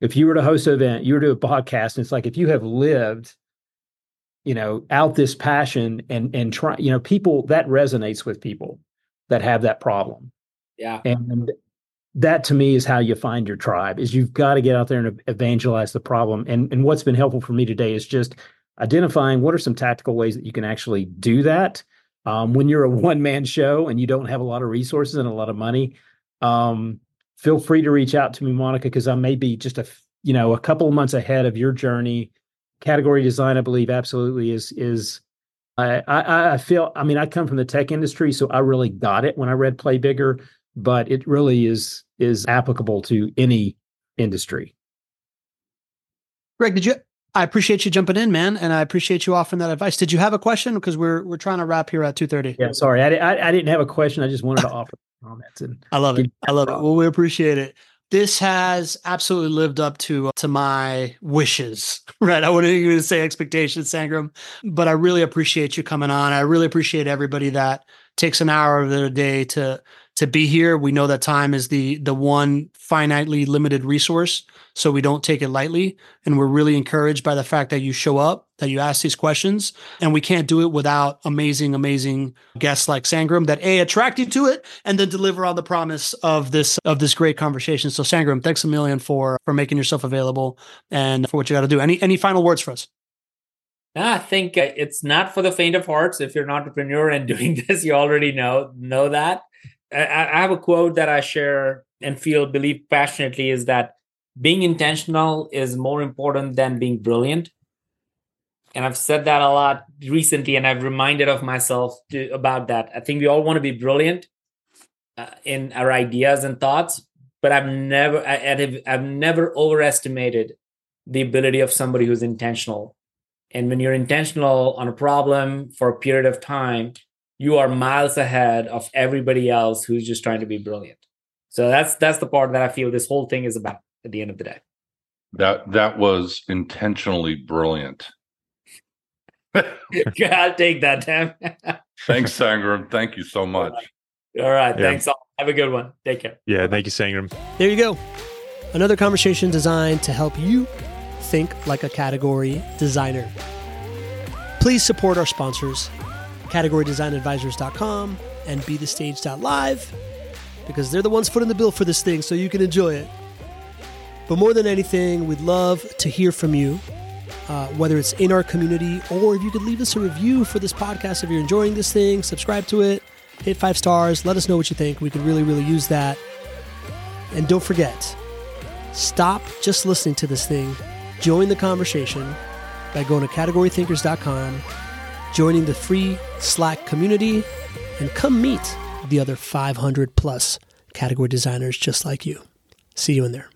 If you were to host an event, you were to do a podcast, and it's like if you have lived, you know, out this passion and and try, you know, people that resonates with people that have that problem. Yeah. And that to me is how you find your tribe is you've got to get out there and evangelize the problem. And and what's been helpful for me today is just identifying what are some tactical ways that you can actually do that um, when you're a one man show and you don't have a lot of resources and a lot of money. Um, feel free to reach out to me, Monica, because I may be just a you know a couple of months ahead of your journey. Category design, I believe, absolutely is is. I, I, I feel. I mean, I come from the tech industry, so I really got it when I read Play Bigger. But it really is is applicable to any industry. Greg, did you I appreciate you jumping in, man, and I appreciate you offering that advice. Did you have a question? Because we're we're trying to wrap here at two thirty. Yeah, sorry, I, I, I didn't have a question. I just wanted to offer comments. And I love it. I love it. Well, we appreciate it. This has absolutely lived up to uh, to my wishes. Right, I wouldn't even say expectations, Sangram, but I really appreciate you coming on. I really appreciate everybody that takes an hour of their day to to be here. We know that time is the the one finitely limited resource, so we don't take it lightly. And we're really encouraged by the fact that you show up, that you ask these questions, and we can't do it without amazing, amazing guests like Sangram that a attract you to it and then deliver on the promise of this of this great conversation. So Sangram, thanks a million for for making yourself available and for what you got to do. Any any final words for us? I think uh, it's not for the faint of hearts. If you're an entrepreneur and doing this, you already know know that. I, I have a quote that I share and feel believe passionately is that being intentional is more important than being brilliant. And I've said that a lot recently, and I've reminded of myself to, about that. I think we all want to be brilliant uh, in our ideas and thoughts, but I've never, I, I've never overestimated the ability of somebody who's intentional. And when you're intentional on a problem for a period of time, you are miles ahead of everybody else who's just trying to be brilliant. So that's that's the part that I feel this whole thing is about at the end of the day. That that was intentionally brilliant. I'll take that, Tim. thanks, Sangram. Thank you so much. All right. Yeah. Thanks all. Have a good one. Take care. Yeah. Thank you, Sangram. There you go. Another conversation designed to help you think like a category designer. Please support our sponsors categorydesignadvisors.com and bethestage.live because they're the ones footing the bill for this thing so you can enjoy it. But more than anything, we'd love to hear from you, uh, whether it's in our community or if you could leave us a review for this podcast if you're enjoying this thing, subscribe to it, hit five stars, let us know what you think. We could really, really use that. And don't forget, stop just listening to this thing. Join the conversation by going to categorythinkers.com joining the free Slack community, and come meet the other 500 plus category designers just like you. See you in there.